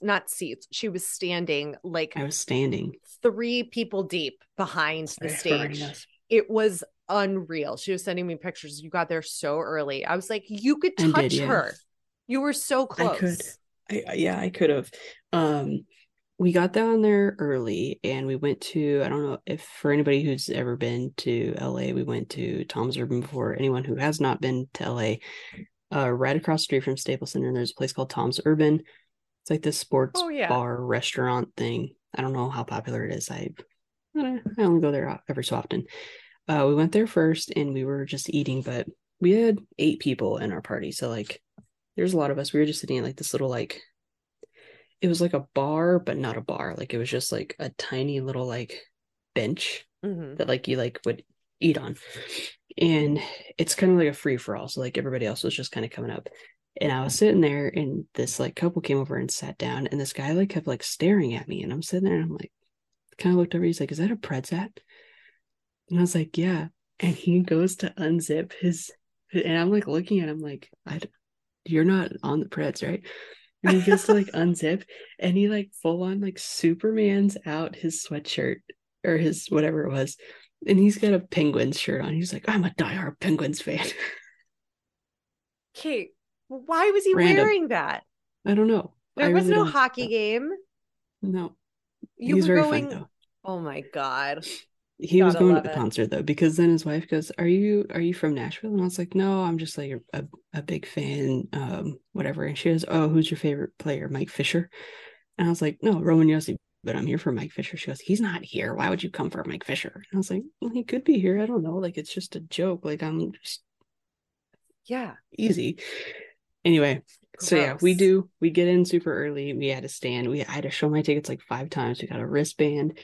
not seats. She was standing like I was standing three people deep behind the stage. It was unreal. She was sending me pictures. You got there so early. I was like, you could touch did, yeah. her. You were so close. I could. I, yeah, I could have. Um, we got down there early and we went to i don't know if for anybody who's ever been to la we went to tom's urban before. Anyone who has not been to la uh, right across the street from staples center there's a place called tom's urban. It's like this sports oh, yeah. bar restaurant thing. I don't know how popular it is. I i only go there every so often. Uh, we went there first and we were just eating but we had eight people in our party. So like there's a lot of us. We were just sitting in like this little like it was like a bar, but not a bar. Like it was just like a tiny little like bench mm-hmm. that like you like would eat on. And it's kind of like a free for all. So like everybody else was just kind of coming up. And I was sitting there and this like couple came over and sat down and this guy like kept like staring at me and I'm sitting there and I'm like, kind of looked over. He's like, "Is that a Preds hat?" And I was like, "Yeah." And he goes to unzip his, and I'm like looking at him like, "I, you're not on the Preds, right?" And he to like unzip, and he like full on like Superman's out his sweatshirt or his whatever it was, and he's got a Penguins shirt on. He's like, "I'm a diehard Penguins fan." Kate, why was he Random. wearing that? I don't know. There I was really no hockey know. game. No. You He's were going. Fun, oh my god. He Gotta was going to the it. concert though, because then his wife goes, "Are you are you from Nashville?" And I was like, "No, I'm just like a, a big fan, um, whatever." And she goes, "Oh, who's your favorite player, Mike Fisher?" And I was like, "No, Roman Josi, but I'm here for Mike Fisher." She goes, "He's not here. Why would you come for Mike Fisher?" And I was like, "Well, he could be here. I don't know. Like it's just a joke. Like I'm just yeah, easy." Anyway, Gross. so yeah, we do. We get in super early. We had to stand. We I had to show my tickets like five times. We got a wristband.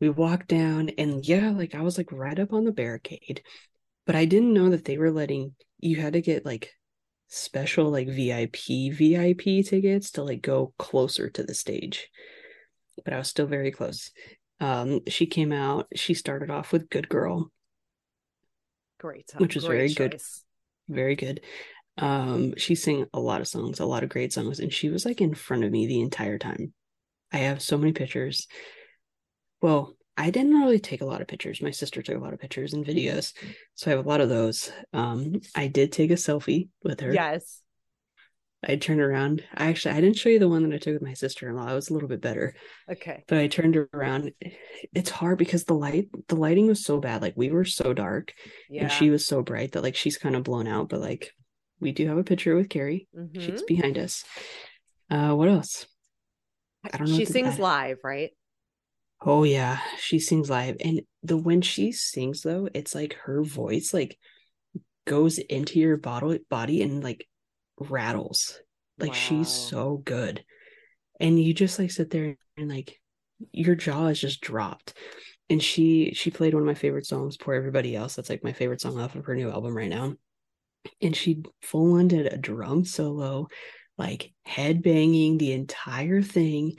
We walked down, and yeah, like I was like right up on the barricade, but I didn't know that they were letting you had to get like special like VIP VIP tickets to like go closer to the stage. But I was still very close. Um, she came out. She started off with "Good Girl," great, which was very choice. good, very good. Um, she sang a lot of songs, a lot of great songs, and she was like in front of me the entire time. I have so many pictures. Well, I didn't really take a lot of pictures. My sister took a lot of pictures and videos, so I have a lot of those. Um, I did take a selfie with her. Yes. I turned around. I actually I didn't show you the one that I took with my sister-in-law. It was a little bit better. Okay. But I turned around. It's hard because the light the lighting was so bad. Like we were so dark yeah. and she was so bright that like she's kind of blown out, but like we do have a picture with Carrie. Mm-hmm. She's behind us. Uh, what else? I don't know. She sings live, right? Oh yeah, she sings live, and the when she sings though, it's like her voice like goes into your bottle body and like rattles. Like wow. she's so good, and you just like sit there and like your jaw is just dropped. And she she played one of my favorite songs, "Poor Everybody Else." That's like my favorite song off of her new album right now and she full on did a drum solo, like head banging the entire thing,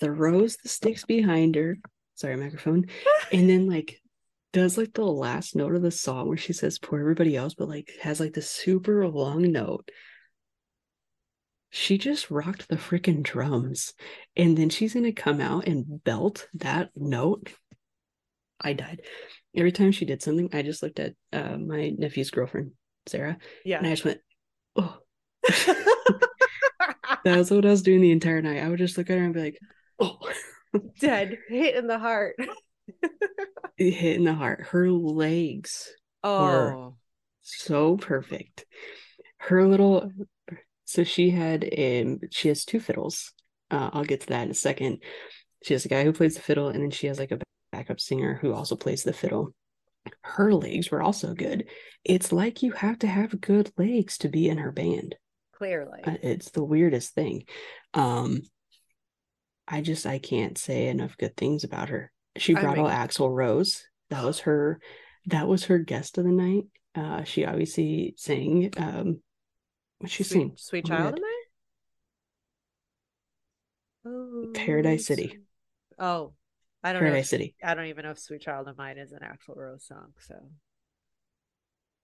throws the sticks behind her. Sorry, microphone. [laughs] and then like does like the last note of the song where she says poor everybody else, but like has like the super long note. She just rocked the freaking drums. And then she's gonna come out and belt that note. I died. Every time she did something, I just looked at uh, my nephew's girlfriend Sarah. Yeah. And I just went, oh. [laughs] [laughs] that was what I was doing the entire night. I would just look at her and be like, oh. [laughs] Dead, hit in the heart. [laughs] hit in the heart. Her legs oh. were so perfect. Her little, so she had, um, she has two fiddles. Uh, I'll get to that in a second. She has a guy who plays the fiddle, and then she has like a backup singer who also plays the fiddle her legs were also good. It's like you have to have good legs to be in her band. Clearly. Uh, it's the weirdest thing. Um I just I can't say enough good things about her. She brought I mean, all Axl Rose. That was her that was her guest of the night. Uh she obviously sang um what she sing? Sweet oh Child of Mine? Oh, Paradise City. Oh, I don't Paradise know. If, City. I don't even know if Sweet Child of Mine is an Axl Rose song. So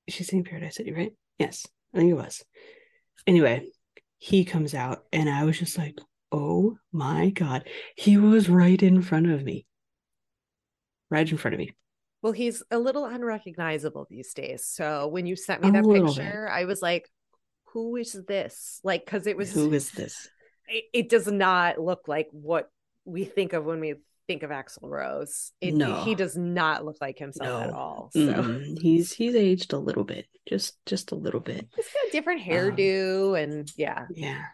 she's singing Paradise City, right? Yes, I think it was. Anyway, he comes out, and I was just like, "Oh my god!" He was right in front of me, right in front of me. Well, he's a little unrecognizable these days. So when you sent me that picture, I was like, "Who is this?" Like, because it was who is this? It, it does not look like what we think of when we think of Axl Rose. It, no, he does not look like himself no. at all. So mm he's he's aged a little bit, just just a little bit. He's got a different hairdo, um, and yeah, yeah.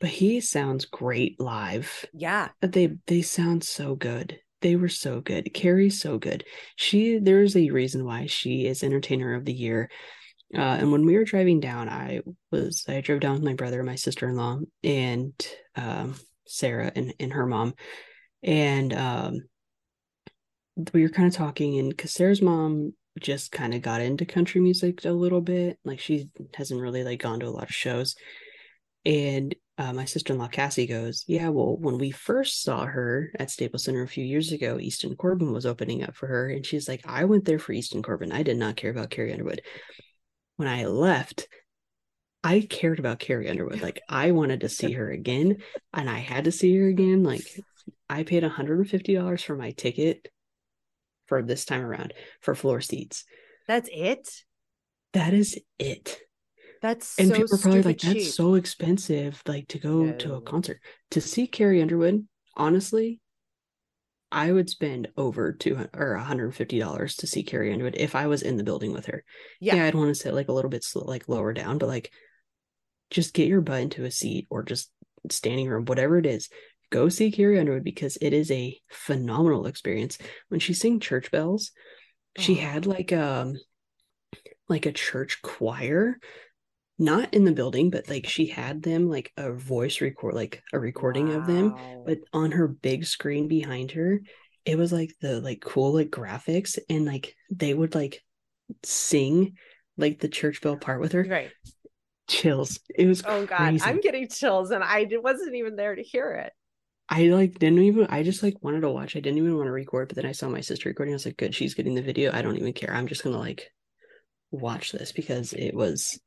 But he sounds great live. Yeah, they they sound so good. They were so good. Carrie's so good. She there's a reason why she is entertainer of the year. Uh, and when we were driving down, I was I drove down with my brother, my sister in law, and um, Sarah and, and her mom and um, we were kind of talking, and because Sarah's mom just kind of got into country music a little bit, like she hasn't really like gone to a lot of shows, and uh, my sister-in-law Cassie goes, "Yeah, well, when we first saw her at Staples Center a few years ago, Easton Corbin was opening up for her, and she's like, I went there for Easton Corbin. I did not care about Carrie Underwood. When I left, I cared about Carrie Underwood. Like I wanted to see her again, and I had to see her again. Like I paid $150 for my ticket for this time around for floor seats. That's it. That is it. That's and so people are probably like, stupid that's so expensive, like to go to a concert. To see Carrie Underwood, honestly, I would spend over two hundred or $150 to see Carrie Underwood if I was in the building with her. Yeah. Yeah, I'd want to sit like a little bit sl- like lower down, but like just get your butt into a seat or just standing room, whatever it is. Go see Carrie Underwood because it is a phenomenal experience. When she sang Church Bells, she Oh. had like um like a church choir not in the building but like she had them like a voice record like a recording of them but on her big screen behind her it was like the like cool like graphics and like they would like sing like the church bell part with her right. chills it was Oh god, crazy. I'm getting chills, and I wasn't even there to hear it. I like didn't even I just like wanted to watch. I didn't even want to record, but then I saw my sister recording. I was like, good, she's getting the video. I don't even care. I'm just gonna like watch this because it was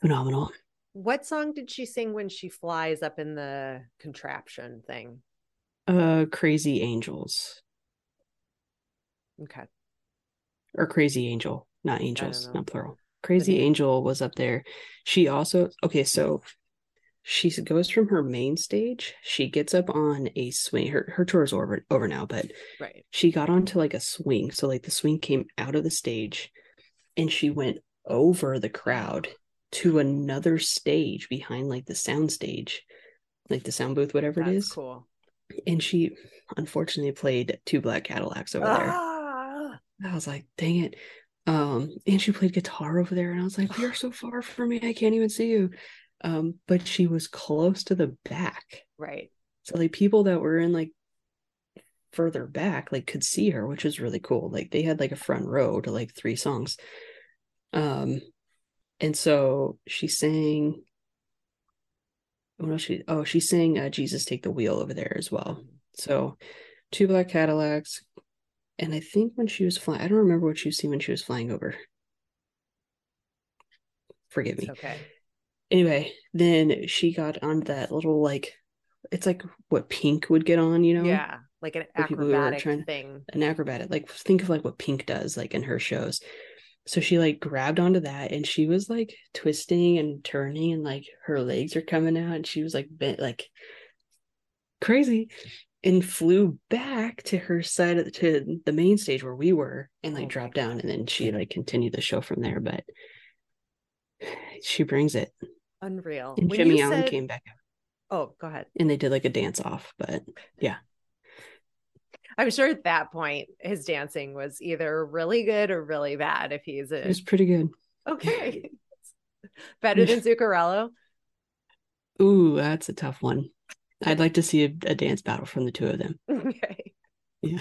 phenomenal. What song did she sing when she flies up in the contraption thing? Uh Crazy Angels. Okay. Or Crazy Angel, not angels, not plural. Crazy. Angel was up there. She also okay, so she goes from her main stage. She gets up on a swing. Her her tour is over over now, but Right. she got onto like a swing. So like the swing came out of the stage and she went over the crowd to another stage behind like the sound stage, like the sound booth, whatever it That's is. cool. And she unfortunately played two black Cadillacs over there. Ah! I was like, dang it. Um, and she played guitar over there, and I was like, You're [sighs] so far from me, I can't even see you. Um, but she was close to the back. Right. So like people that were in like further back like could see her, which was really cool. Like they had like a front row to like three songs. Um and so she sang what else she oh she sang uh, Jesus Take the Wheel over there as well. So two black Cadillacs. And I think when she was flying, I don't remember what she was seeing when she was flying over. Forgive me It's okay. anyway, then she got on that little like it's like what Pink would get on, you know? Yeah. Like an The people who are acrobatic trying- thing. An acrobatic. Like think of like what Pink does like in her shows. So she like grabbed onto that and she was like twisting and turning and like her legs are coming out and she was like bent like crazy and flew back to her side of the to the main stage where we were and Oh like my dropped down and then she like continued the show from there but [sighs] she brings it Unreal. and When Jimmy Allen said- came back Oh, go ahead. and they did like a dance off but I'm sure at that point his dancing was either really good or really bad if he's it a was pretty good okay. [laughs] [laughs] Better than [laughs] Zuccarello. ooh that's a tough one i'd like to see a, a dance battle from the two of them Okay. yeah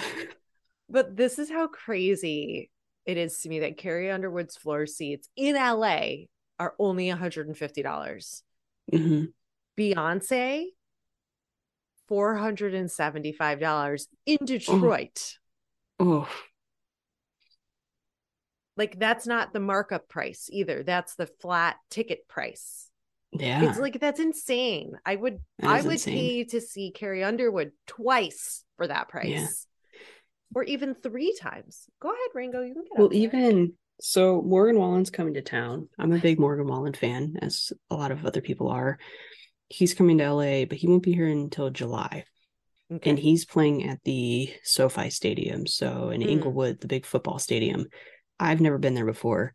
But this is how crazy it is to me that Carrie Underwood's floor seats in LA are only $150. hmm Beyonce, $475 in Detroit. oh Like that's not the markup price either. That's the flat ticket price. yeah It's like that's insane. I would I would insane. pay to see Carrie Underwood twice for that price. Yeah. Or even three times. Go ahead, Ringo. You can get it. well even so morgan wallen's coming to town i'm a big morgan wallen fan as a lot of other people are he's coming to la but he won't be here until july Okay. and he's playing at the SoFi Stadium, so in Mm. Inglewood, the big football stadium. I've never been there before,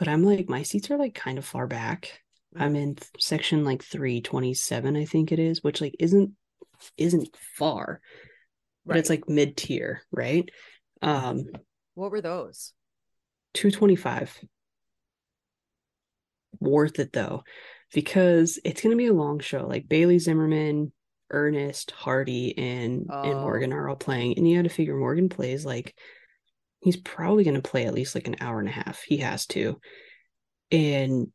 but I'm like my seats are like kind of far back. I'm Mm. in section like 327, I think it is, which like isn't isn't far, but it's like mid tier, right? Um, what were those? 225. Worth it though, because it's gonna be a long show. Like Bailey Zimmerman, Ernest, Hardy, and and Oh. Morgan are all playing, and you had to figure Morgan plays like he's probably gonna play at least like an hour and a half. He has to, and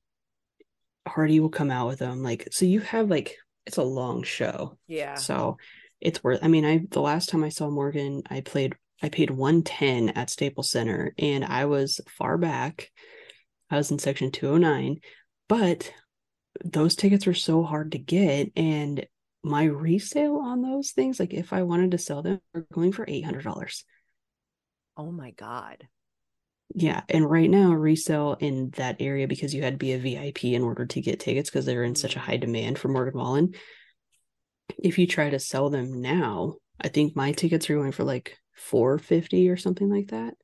Hardy will come out with them. Like, so you have like it's a long show. Yeah. So it's worth I mean, I the last time I saw Morgan, I played I paid 110 at Staples Center and I was far back. I was in section 209, but those tickets were so hard to get and my resale on those things like if I wanted to sell them are going for $800. Oh my god. Yeah, and right now resale in that area because you had to be a VIP in order to get tickets because they're in such a high mm. demand for Morgan Wallen. If you try to sell them now, I think my tickets are going for like 450 or something like that.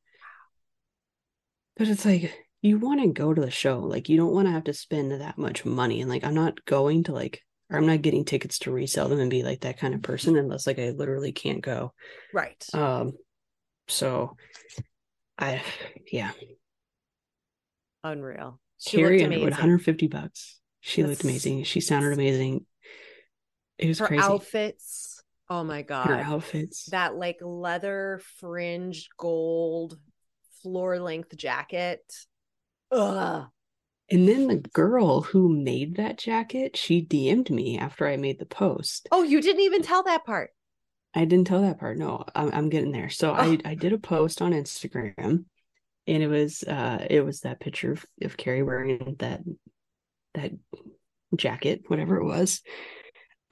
But it's like you want to go to the show. Like you don't want to have to spend that much money. And like I'm not going to like or I'm not getting tickets to resell them and be like that kind of person unless like I literally can't go. Right. Um so I yeah. Unreal. She Carrie Underwood, 150 bucks. She That's... looked amazing. She sounded amazing. It was her crazy. outfits. Oh my god. Her outfits. That like leather fringed gold floor length jacket. Ugh. And then the girl who made that jacket, she DM'd me after I made the post. Oh, you didn't even tell that part. I didn't tell that part. No, I'm, I'm getting there. So oh. I, I did a post on Instagram and it was uh it was that picture of, of Carrie wearing that that jacket, whatever it was.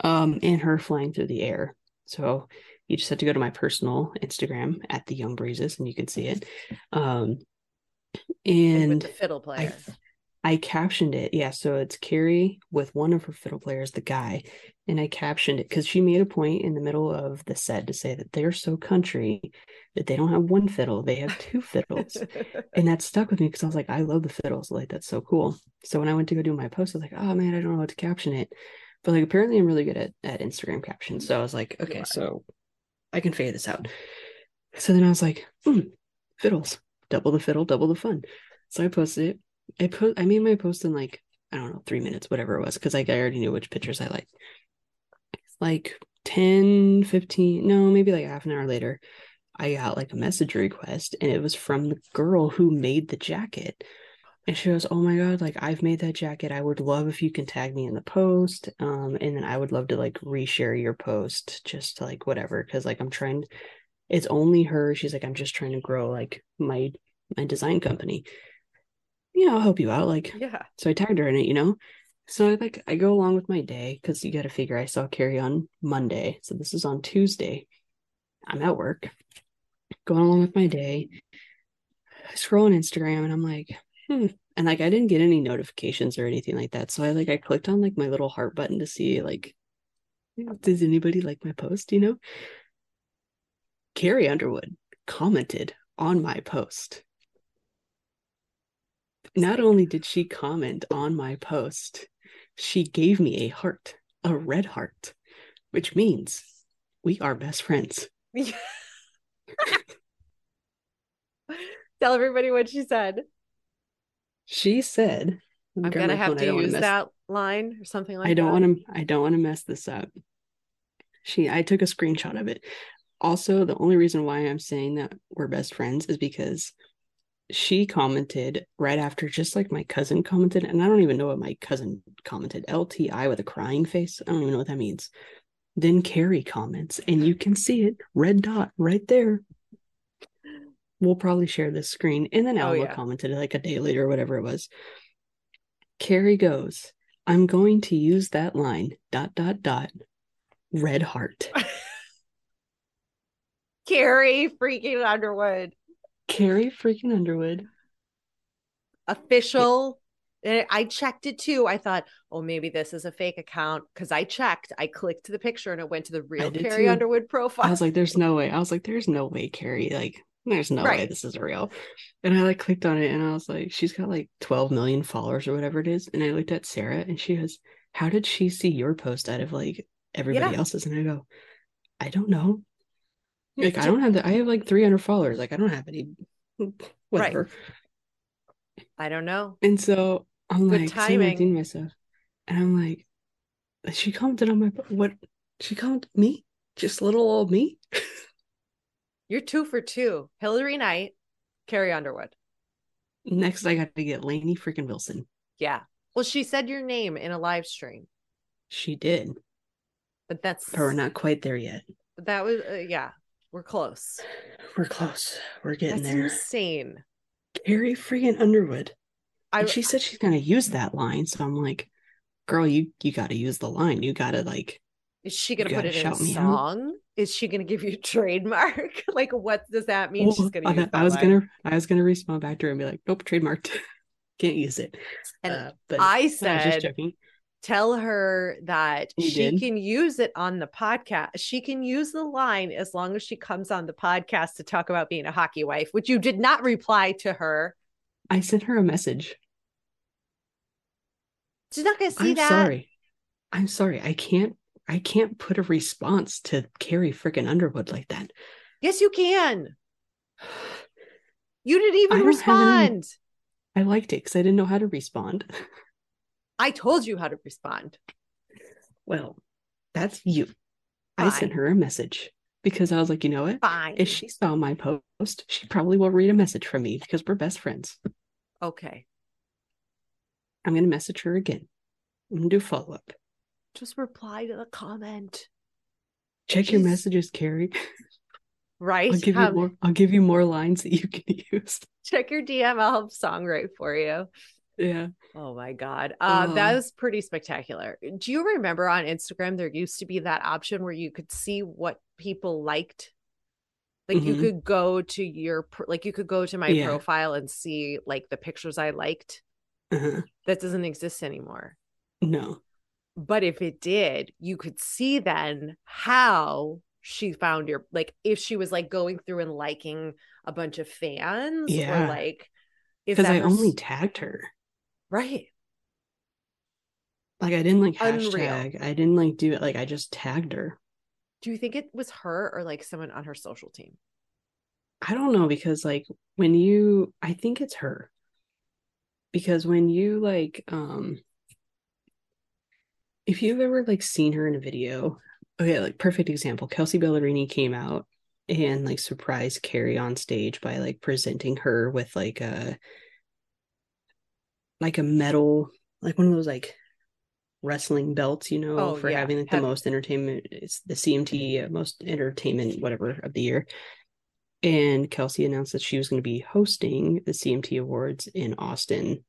Um, and her flying through the air. So you just have to go to my personal Instagram at the Young Breezes and you can see it. Um and, the fiddle player. I, I captioned it. Yeah, so it's Carrie with one of her fiddle players, the guy. And I captioned it because she made a point in the middle of the set to say that they're so country that they don't have one fiddle, they have two fiddles. [laughs] and that stuck with me because I was like, I love the fiddles. Like, that's so cool. So when I went to go do my post, I was like, oh man, I don't know how to caption it. But like, apparently I'm really good at, at Instagram captions. So I was like, okay, so I can figure this out. So then I was like, hmm, fiddles, double the fiddle, double the fun. So I posted it I put I made my post in like I don't know three minutes whatever it was because like I already knew which pictures I liked. Like 10, 15, no, maybe like half an hour later, I got like a message request and it was from the girl who made the jacket. And she goes, Oh my god, like I've made that jacket. I would love if you can tag me in the post. Um, and then I would love to like reshare your post just to like whatever. Cause like I'm trying it's only her. She's like, I'm just trying to grow like my my design company you know, I'll help you out. Like, yeah. So I tagged her in it, you know. So I like I go along with my day because you got to figure I saw Carrie on Monday, so this is on Tuesday. I'm at work, going along with my day. I scroll on Instagram and I'm like, hmm. And like I didn't get any notifications or anything like that. So I like I clicked on like my little heart button to see like, does anybody like my post? You know. Carrie Underwood commented on my post not only did she comment on my post, she gave me a heart, a red heart, which means we are best friends. [laughs] Tell everybody what she said. She said, "I'm gonna have to use mess... that line or something like." I don't want to. I don't want to mess this up. She. I took a screenshot of it. Also, the only reason why I'm saying that we're best friends is because she commented right after, just like my cousin commented, and I don't even know what my cousin commented. LTI with a crying face. I don't even know what that means. Then Carrie comments, and you can see it, red dot right there. We'll probably share this screen. And then oh, Alma oh, yeah. commented like a day later, or whatever it was. Carrie goes, I'm going to use that line, dot, dot, dot, red heart. [laughs] Carrie freaking Underwood. Carrie freaking Underwood. Official. I checked it too. I thought, oh, maybe this is a fake account because I checked. I clicked the picture and it went to the real Carrie too. Underwood profile. I was like, there's no way. I was like, there's no way, Carrie. Like, there's no right. way this is real. And I like clicked on it and I was like, she's got like 12 million followers or whatever it is. And I looked at Sarah and she goes, how did she see your post out of like everybody yeah. else's? And I go, I don't know. [laughs] Like I don't have that. I have like 300 followers. Like I don't have any. [laughs] Whatever. Right. I don't know. And so I'm Good like timing. saying myself, and I'm like, she commented on my what? She commented me, just little old me. [laughs] You're two for two. Hilary Knight, Carrie Underwood. Next, I got to get Lainey freaking Wilson. Yeah. Well, she said your name in a live stream. She did. But that's but we're not quite there yet. That was uh, yeah, we're close. We're close. We're getting that's there. Insane. Carrie freaking Underwood. I, and she said she's gonna use that line, so I'm like, girl, you you got to use the line. You got to like. Is she gonna put it in a song? Out? Is she gonna give you a trademark? [laughs] like, what does that mean? Well, she's gonna. I, I was line? gonna. I was gonna respond back to her and be like, nope, trademarked. [laughs] Can't use it. And uh, but I said, I tell her that you she did? can use it on the podcast. She can use the line as long as she comes on the podcast to talk about being a hockey wife, which you did not reply to her. I sent her a message. She's not going to see that. I'm that. Sorry. I'm sorry. I can't. I can't put a response to Carrie freaking Underwood like that. Yes, you can. [sighs] You didn't even respond. Any... I liked it because I didn't know how to respond. [laughs] I told you how to respond. Well, that's you. Fine. I sent her a message because I was like, you know what? Fine. If she saw my post, she probably will read a message from me because we're best friends. Okay. I'm going to message her again. I'm going to do follow up. Just reply to the comment. Check your messages, Carrie. Right. I'll give um, you more. I'll give you more lines that you can [laughs] use. Check your DM. I'll help songwrite for you. Yeah. Oh my god. Uh, that was pretty spectacular. Do you remember on Instagram there used to be that option where you could see what people liked? Like mm-hmm. you could go to your like you could go to my yeah. profile and see like the pictures I liked. Uh-huh. That doesn't exist anymore. No. But if it did, you could see then how she found your like if she was like going through and liking a bunch of fans yeah. or like because I only tagged her. Right. Like I didn't like hashtag. Unreal. I didn't like do it. Like I just tagged her. Do you think it was her or like someone on her social team? I don't know because like when you I think it's her. Because when you like um if you've ever like seen her in a video, okay, like perfect example, Kelsea Ballerini came out and like surprised Carrie on stage by like presenting her with like a like a medal, like one of those like wrestling belts, you know, oh, for yeah. having like the Have... most entertainment. It's the CMT uh, most entertainment whatever of the year. And Kelsea announced that she was going to be hosting the CMT Awards in Austin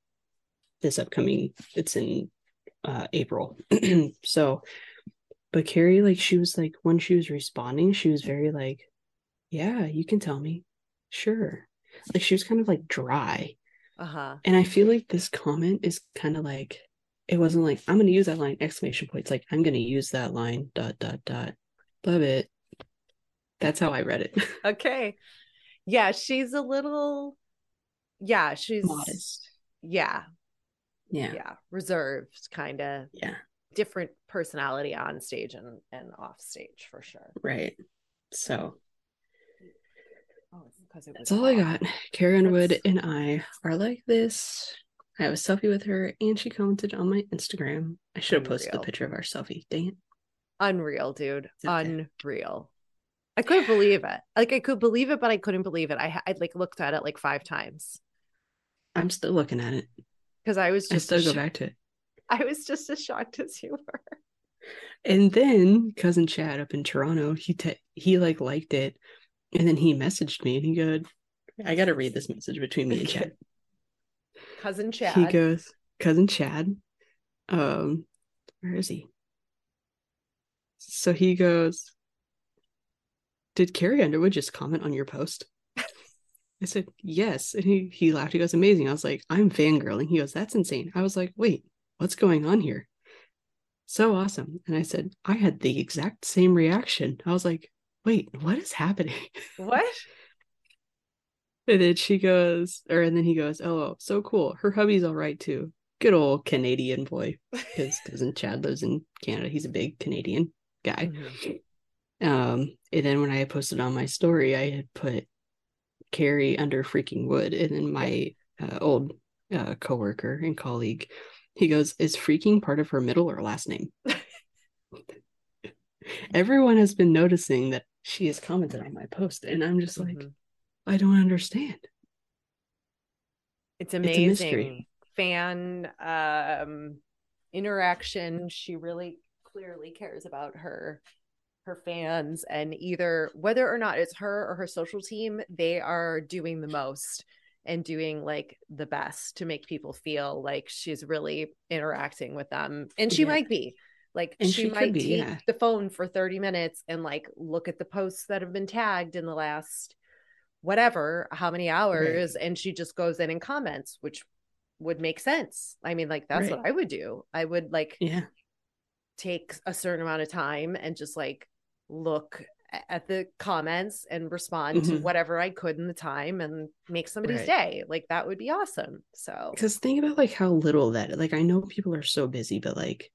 this upcoming. It's in uh, April. [clears throat] so, but Carrie, like, she was like, when she was responding, she was very like, yeah, you can tell me. Sure. Like, she was kind of like dry. Uh-huh. And I feel like this comment is kind of like it wasn't like I'm gonna use that line exclamation point. It's like I'm gonna use that line dot dot dot. Love it. That's how I read it. [laughs] okay. Yeah, she's a little yeah, she's modest. Yeah. Yeah. Yeah. Reserved kind of. Yeah. Different personality on stage and, and off stage for sure. Right. So because That's all I got. Karen Wood and I are like this. I have a selfie with her, and she commented on my Instagram. I should have posted the picture of our selfie. Dang it! Unreal, dude. Okay. Unreal. I couldn't believe it. Like I could believe it, but I couldn't believe it. I I like looked at it like five times. I'm still looking at it because I was just I still go back to it. I was just as shocked as you were. And then cousin Chad up in Toronto, he te- he like liked it, and then he messaged me and he goes, I got to read this message between me and Chad. Cousin Chad. He goes, Cousin Chad. Um, where is he? So he goes, Did Carrie Underwood just comment on your post? [laughs] I said, Yes. And he, he laughed. He goes, Amazing. I was like, I'm fangirling. He goes, That's insane. I was like, Wait, what's going on here? So awesome. And I said, I had the exact same reaction. I was like, wait, what is happening? What? [laughs] and then she goes, or and then he goes, oh, so cool. Her hubby's all right too. Good old Canadian boy. Because cousin Chad lives in Canada. He's a big Canadian guy. Mm-hmm. Um, and then when I posted on my story, I had put Carrie under freaking wood. And then my uh, old uh, coworker and colleague, he goes, is freaking part of her middle or last name? [laughs] Everyone has been noticing that she has commented on my post and i'm just like mm-hmm. i don't understand it's amazing it's fan um interaction. She really clearly cares about her her fans and either whether or not it's her or her social team, they are doing the most and doing like the best to make people feel like she's really interacting with them. And she yeah. might be. Like and she, she might be, take yeah. the phone for 30 minutes and like look at the posts that have been tagged in the last whatever, how many hours, right. and she just goes in and comments, which would make sense. I mean, like that's right. what I would do. I would like yeah take a certain amount of time and just like look at the comments and respond mm-hmm. to whatever I could in the time and make somebody's right. day. Like that would be awesome. So because think about like how little that like I know people are so busy, but like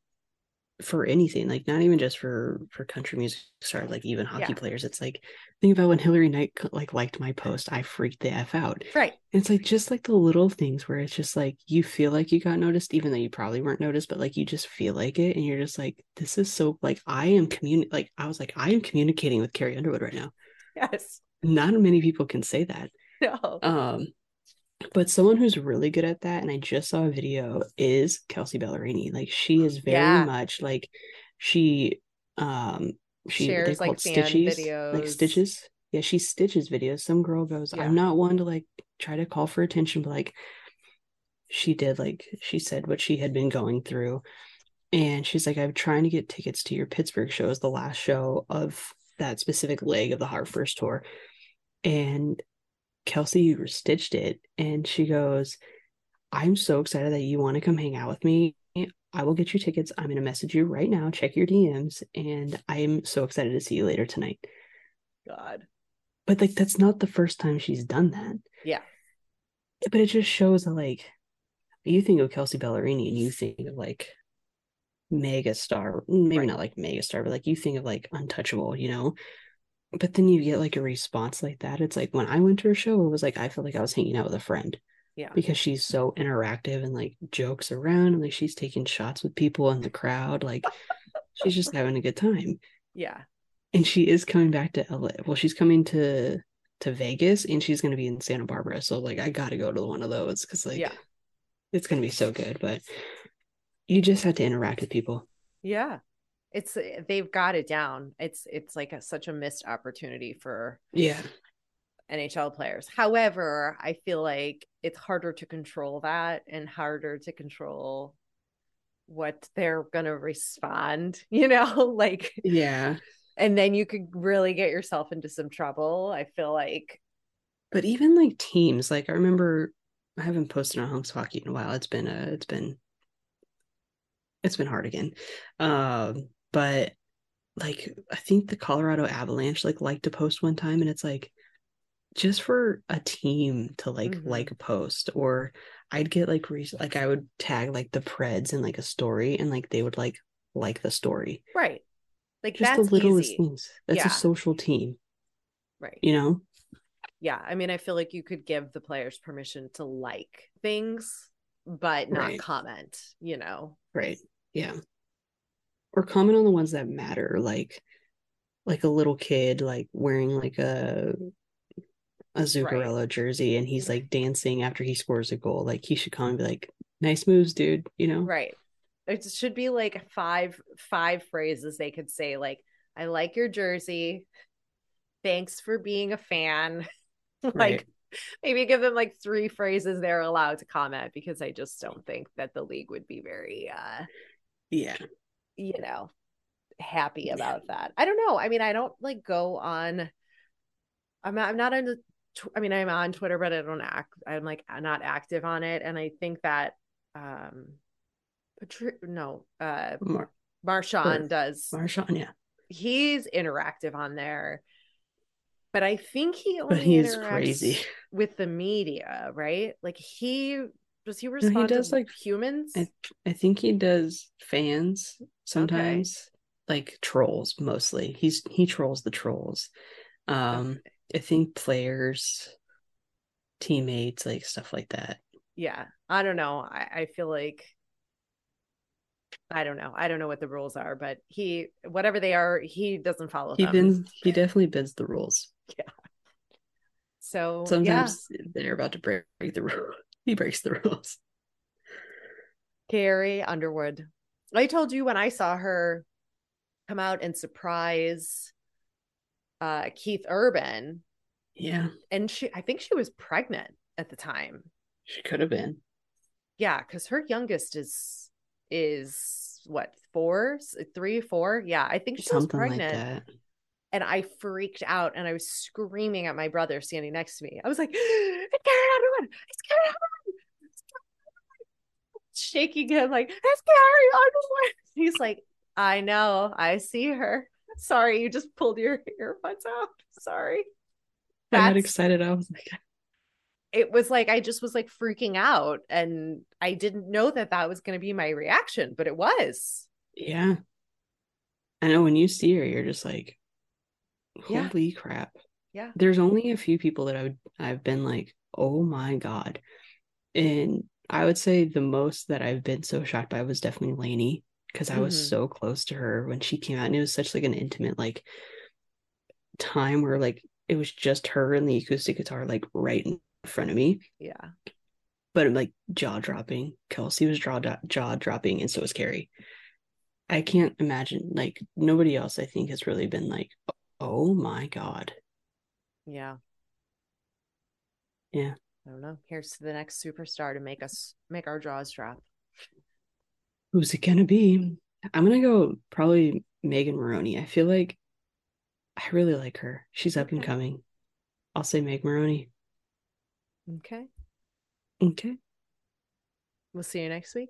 for anything like not even just for for country music sorry like even hockey yeah. players. It's like think about when Hilary Knight like liked my post i freaked the f out. Right. And it's like just like the little things where it's just like you feel like you got noticed even though you probably weren't noticed but like you just feel like it and you're just like this is so like i am communi like i was like i am communicating with carrie underwood right now. Yes. Not many people can say that. [laughs] No. Um but someone who's really good at that and i just saw a video is Kelsea Ballerini like she is very yeah. much like she um she shares like stitches videos. like stitches yeah she stitches videos some girl goes yeah. i'm not one to like try to call for attention but like she did like she said what she had been going through and she's like i'm trying to get tickets to your pittsburgh show as the last show of that specific leg of the heart first tour and Kelsea stitched it and she goes, I'm so excited that you want to come hang out with me. I will get you tickets. I'm going to message you right now. Check your DMs. And I'm so excited to see you later tonight. God. But like, that's not the first time she's done that. Yeah. But it just shows that, like, you think of Kelsea Ballerini and you think of like mega star, maybe right. not like mega star, but like you think of like untouchable, you know? But then you get like a response like that. It's like when I went to her show, it was like I felt like I was hanging out with a friend. Yeah. Because she's so interactive and like jokes around and like she's taking shots with people in the crowd. Like she's just having a good time. Yeah. And she is coming back to LA. Well, she's coming to to Vegas and she's gonna be in Santa Barbara. So like I gotta go to one of those because like yeah. it's gonna be so good. But you just have to interact with people. Yeah it's eh, they've got it down. It's it's like a, such a missed opportunity for yeah NHL players. However, I feel like it's harder to control that and harder to control what they're going to respond, [laughs] you know, [laughs] like yeah. And then you could really get yourself into some trouble. I feel like but even like teams, like I remember I haven't posted on Hunks Hockey in a while. It's been a it's been it's been hard again. Um but like I think the Colorado Avalanche like like to post one time and it's like just for a team to like mm-hmm. like a post or I'd get like re- like I would tag like the Preds in like a story and like they would like like the story. Right. Like just the littlest easy. things. That's yeah. a social team. Right. You know? Yeah. I mean, I feel like you could give the players permission to like things, but not right. comment, you know? Right. Yeah or comment on the ones that matter like like a little kid like wearing like a a Zuccarello right. jersey and he's like dancing after he scores a goal like he should come and be like nice moves dude you know? Right. It should be like five five phrases they could say like i like your jersey. Thanks for being a fan. [laughs] Like right. maybe give them like three phrases they're allowed to comment because i just don't think that the league would be very uh yeah you know, happy about that. I don't know. I mean, I don't like go on. I'm not. I'm not on the. I mean, I'm on Twitter, but I don't act. I'm like not active on it, and I think that um, Patri- no, uh, Mar- Marchand does. Marchand, yeah, he's interactive on there, but I think he only but he's crazy with the media, right? Like he does he respond no, he does, like humans? I, I think he does fans sometimes, okay. like trolls mostly. He's he trolls the trolls. Um, okay. I think players, teammates, like stuff like that. Yeah, I don't know. I, I feel like I don't know. I don't know what the rules are, but he whatever they are, he doesn't follow he them. Bends, he [laughs] definitely bends the rules. Yeah. So sometimes yeah. they're about to break the rule he breaks the rules. Carrie Underwood. I told you when I saw her come out and surprise uh, Keith Urban. Yeah. And she, I think she was pregnant at the time. She could have been. Yeah, because her youngest is is what four, three, four. Yeah, I think she Something was pregnant. Like and I freaked out and I was screaming at my brother standing next to me. I was like, [gasps] "It's Carrie Underwood! It's Carrie Underwood!" Shaking him like, "It's Carrie Underwood!" [laughs] He's like, "I know, I see her." Sorry, you just pulled your earbuds out. Sorry. That's, I'm not excited. I was like, [laughs] it was like I just was like freaking out, and I didn't know that that was going to be my reaction, but it was. Yeah. I know when you see her, you're just like, holy crap. Yeah. There's only a few people that I would I've been like, oh my god. And I would say the most that I've been so shocked by was definitely Lainey because I was mm-hmm. so close to her when she came out and it was such like an intimate like time where like it was just her and the acoustic guitar like right in front of me. Yeah. But like jaw dropping. Kelsea was jaw jaw dropping and so was Carrie. I can't imagine like nobody else I think has really been like oh my god. Yeah. Yeah. I don't know. Here's to the next superstar to make us make our jaws drop. Who's it gonna be? I'm gonna go probably Megan Moroney. I feel like I really like her. She's up okay. and coming. I'll say Meg Moroney. Okay. Okay. We'll see you next week.